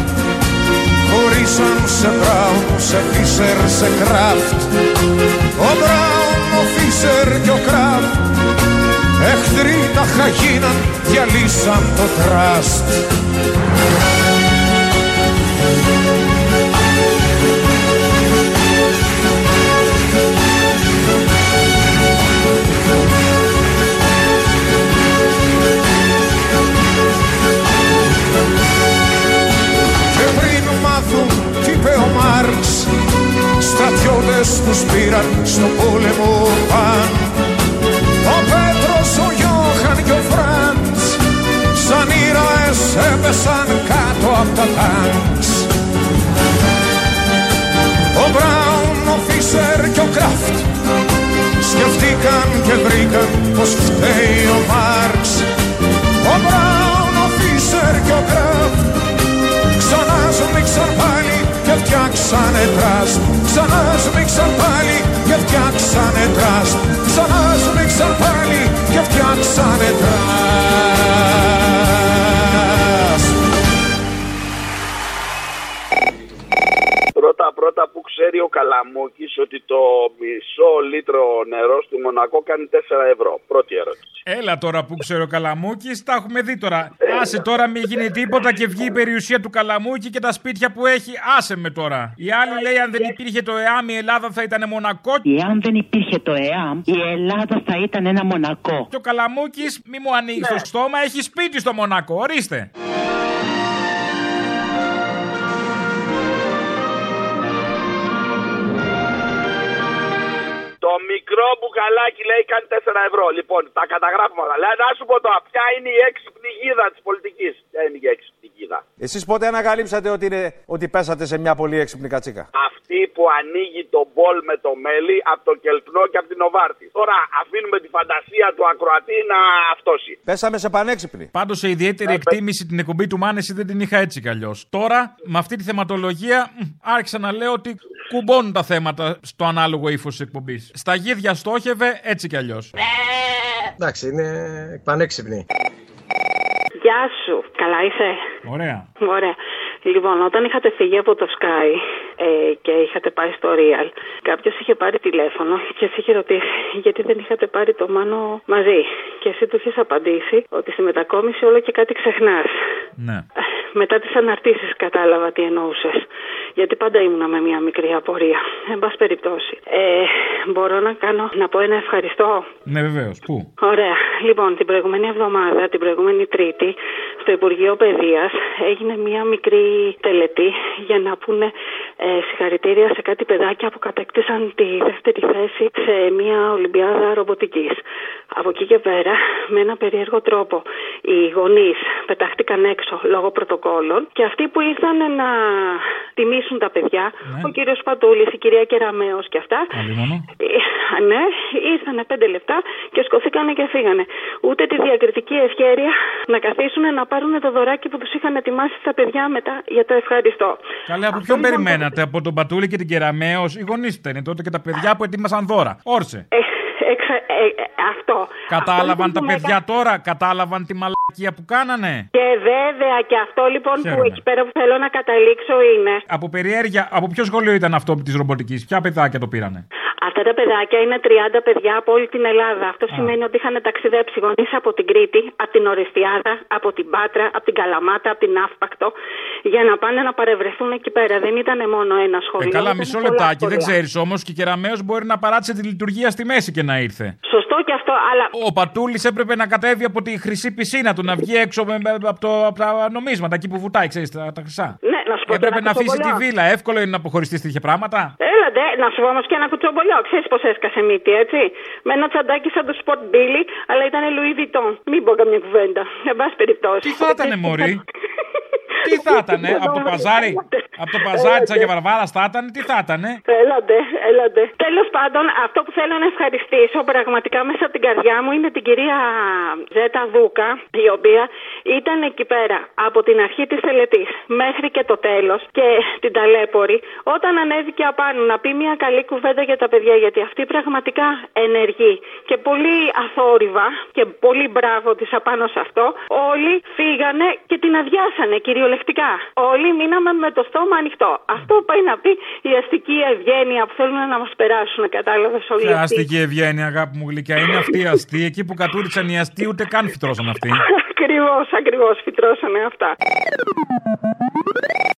Speaker 22: χωρίσαν σε Μπράουν, σε Φίσερ, σε Κράφτ. Ο Μπράουν, ο Φίσερ και ο Κράφτ Εχθροί τα χαγίναν, διαλύσαν το τραστ Στρατιώτες τους πήραν στο πόλεμο παν. Ο Πέτρος, ο Γιώχαν και ο Φραντς Σαν ήρωες έπεσαν κάτω από τα τάγκς. Ο Μπράουν, ο Φίσερ και ο Κράφτ Σκεφτήκαν και βρήκαν πως φταίει ο Μάρξ. Ο Μπράουν, ο Φίσερ και ο Κράφτ Ξανά σμίξαν πάλι και φτιάξανε τραστ Ξανάς σμίξαν πάλι και φτιάξανε τραστ. Ξανάς σμίξαν πάλι και φτιάξανε τραστ
Speaker 27: Πρώτα πρώτα που ξέρει ο Καλαμούκης ότι το μισό λίτρο νερό στη Μονακό κάνει 4 ευρώ. Πρώτη ερώτηση.
Speaker 16: Έλα τώρα που ξέρω ο Καλαμούκης, τα έχουμε δει τώρα. Άσε τώρα, μην γίνει τίποτα και βγει η περιουσία του Καλαμούκη και τα σπίτια που έχει. Άσε με τώρα. Η άλλη λέει: Αν δεν υπήρχε το ΕΑΜ, η Ελλάδα θα ήταν μονακό.
Speaker 28: Εάν δεν υπήρχε το ΕΑΜ, η Ελλάδα θα ήταν ένα μονακό.
Speaker 16: Και ο Καλαμούκης, μη μου ανοίγει το στόμα, έχει σπίτι στο Μονακό. Ορίστε.
Speaker 27: Μικρό μπουκαλάκι λέει κάνει 4 ευρώ. Λοιπόν, τα καταγράφουμε όλα. Λέει, να σου πω τώρα, ποια είναι η έξυπνη γίδα της πολιτικής. Ποια είναι η έξυπνη; γίδα.
Speaker 17: Εσείς πότε ανακαλύψατε ότι, είναι, ότι πέσατε σε μια πολύ έξυπνη κατσίκα;
Speaker 27: Αυτή που ανοίγει το μπολ με το μέλι από το κελπνό και από την Οβάρτη. Τώρα αφήνουμε τη φαντασία του ακροατή να αυτόσει.
Speaker 17: Πέσαμε σε πανέξυπνη.
Speaker 16: Πάντως σε ιδιαίτερη εκτίμηση την εκπομπή του Μάνεση δεν την είχα έτσι κι αλλιώς. Τώρα, με αυτή τη θεματολογία, μ, άρχισα να λέω ότι κουμπώνουν τα θέματα στο ανάλογο ύφος της εκπομπής. Στα γίδια στόχευε έτσι κι αλλιώς.
Speaker 29: Εντάξει, είναι πανέξυπνη.
Speaker 30: Γεια σου. Καλά είσαι;
Speaker 16: Ωραία.
Speaker 30: Ωραία. Λοιπόν, όταν είχατε φύγει από το Sky ε, και είχατε πάει στο Real, κάποιος είχε πάρει τηλέφωνο και σε είχε ρωτήσει γιατί δεν είχατε πάρει το μάνο μαζί; Και εσύ του είχες απαντήσει ότι στη μετακόμιση όλο και κάτι ξεχνάς.
Speaker 16: Ναι.
Speaker 30: Μετά τις αναρτήσεις κατάλαβα τι εννοούσες. Γιατί πάντα ήμουνα με μια μικρή απορία. Εν πάση περιπτώσει. Ε, μπορώ να κάνω, να πω ένα ευχαριστώ.
Speaker 16: Ναι, βεβαίως. Πού;
Speaker 30: Ωραία. Λοιπόν, την προηγούμενη εβδομάδα, την προηγούμενη Τρίτη, στο Υπουργείο Παιδείας έγινε μία μικρή τελετή για να πούνε ε, συγχαρητήρια σε κάτι παιδάκια που κατέκτησαν τη δεύτερη θέση σε μία Ολυμπιάδα ρομποτικής. Από εκεί και πέρα, με ένα περίεργο τρόπο, οι γονείς πετάχτηκαν έξω λόγω πρωτοκόλων και αυτοί που ήρθαν να τιμήσουν τα παιδιά, ο κύριος Πατούλη, η κυρία Κεραμέο και αυτά, ε, ναι, ήρθανε πέντε λεπτά και σκοθήκανε και φύγανε. Ούτε τη διακριτική ευχέρεια να καθίσουν να πάρουν το δωράκι που τους είχαν ετοιμάσει στα παιδιά μετά για το ευχαριστώ.
Speaker 16: Καλέ, από ποιον περιμένατε, από τον Πατούλη και την Κεραμέο, οι γονείς ήταν τότε και τα παιδιά που ετοίμασαν δώρα. Όρσε.
Speaker 30: Ε, εξα- ε, ε, αυτό.
Speaker 16: Κατάλαβαν
Speaker 30: Αυτό
Speaker 16: τα
Speaker 30: λοιπόν
Speaker 16: παιδιά τώρα, κατάλαβαν τη μαλακία που κάνανε;
Speaker 30: Και βέβαια και αυτό λοιπόν που
Speaker 16: Χαίρομαι.
Speaker 30: εκεί πέρα που θέλω να καταλήξω είναι.
Speaker 16: Από περιέργεια, από ποιο σχολείο ήταν αυτό της ρομποτικής, ποια παιδάκια το πήρανε;
Speaker 30: Αυτά τα παιδάκια είναι 30 παιδιά από όλη την Ελλάδα. Αυτό σημαίνει ότι είχαν ταξιδέψει γονείς από την Κρήτη, από την Ορεστιάδα, από την Πάτρα, από την Καλαμάτα, από την Αύπακτο, για να πάνε να παρευρεθούν εκεί πέρα. Δεν ήταν μόνο ένα
Speaker 16: Ε,
Speaker 30: σχολείο.
Speaker 16: καλά,
Speaker 30: ήταν
Speaker 16: μισό
Speaker 30: πολλά
Speaker 16: λεπτάκι, δεν
Speaker 30: σχολεία.
Speaker 16: ξέρεις όμως και η Κεραμέο μπορεί να παράτησε τη λειτουργία στη μέση και να ήρθε.
Speaker 30: Σωστό και αυτό, αλλά.
Speaker 16: Ο Πατούλης έπρεπε να κατέβει από τη χρυσή πισίνα του, να βγει έξω με, με- από, το, από τα νομίσματα εκεί που βουτάει, ξέρεις, τα, τα χρυσά.
Speaker 30: Ναι, να σου πω και
Speaker 16: Έπρεπε
Speaker 30: ένα
Speaker 16: να αφήσει τη
Speaker 30: κουτσομπολιό.
Speaker 16: βίλα. Εύκολο είναι να αποχωριστείς τέτοια πράγματα.
Speaker 30: Έλα ντε, να σου πω όμως και ένα κουτσομπολιό. Ξέρεις πώς έσκασε μύτη, έτσι. Με ένα τσαντάκι σαν το Sport Billy, αλλά ήταν Louis Vuitton. Μην πω καμιά κουβέντα. Εν πάση περιπτώσει.
Speaker 16: Τι θα ήτανε, Μωρή; Τι θα ήταν, από το παζάρι, από το παζάρι της Αγία Βαρβάρα θα ήταν, τι θα ήταν.
Speaker 30: Έλατε, έλατε. Τέλος πάντων, αυτό που θέλω να ευχαριστήσω πραγματικά μέσα από την καρδιά μου είναι την κυρία Ζέτα Δούκα, η οποία ήταν εκεί πέρα από την αρχή της τελετή μέχρι και το τέλος και την ταλέπορη, όταν ανέβηκε απάνω να πει μια καλή κουβέντα για τα παιδιά, γιατί αυτή πραγματικά ενεργεί και πολύ αθόρυβα και πολύ μπράβο της απάνω σε αυτό, όλοι φύγανε και την αδειάσανε κυριολεκτικά. Όλοι μείναμε με το στόμα ανοιχτό. Αυτό πάει να πει η αστική ευγένεια που θέλουν να μας περάσουν, κατάλαβες όλοι.
Speaker 16: Ποια
Speaker 30: αυτοί.
Speaker 16: αστική ευγένεια, αγάπη μου γλυκιά. Είναι αυτή η αστή. Εκεί που κατούρισαν οι αστεί, ούτε καν φυτρώσαν αυτοί.
Speaker 30: Ακριβώς, ακριβώς φυτρώσανε αυτά.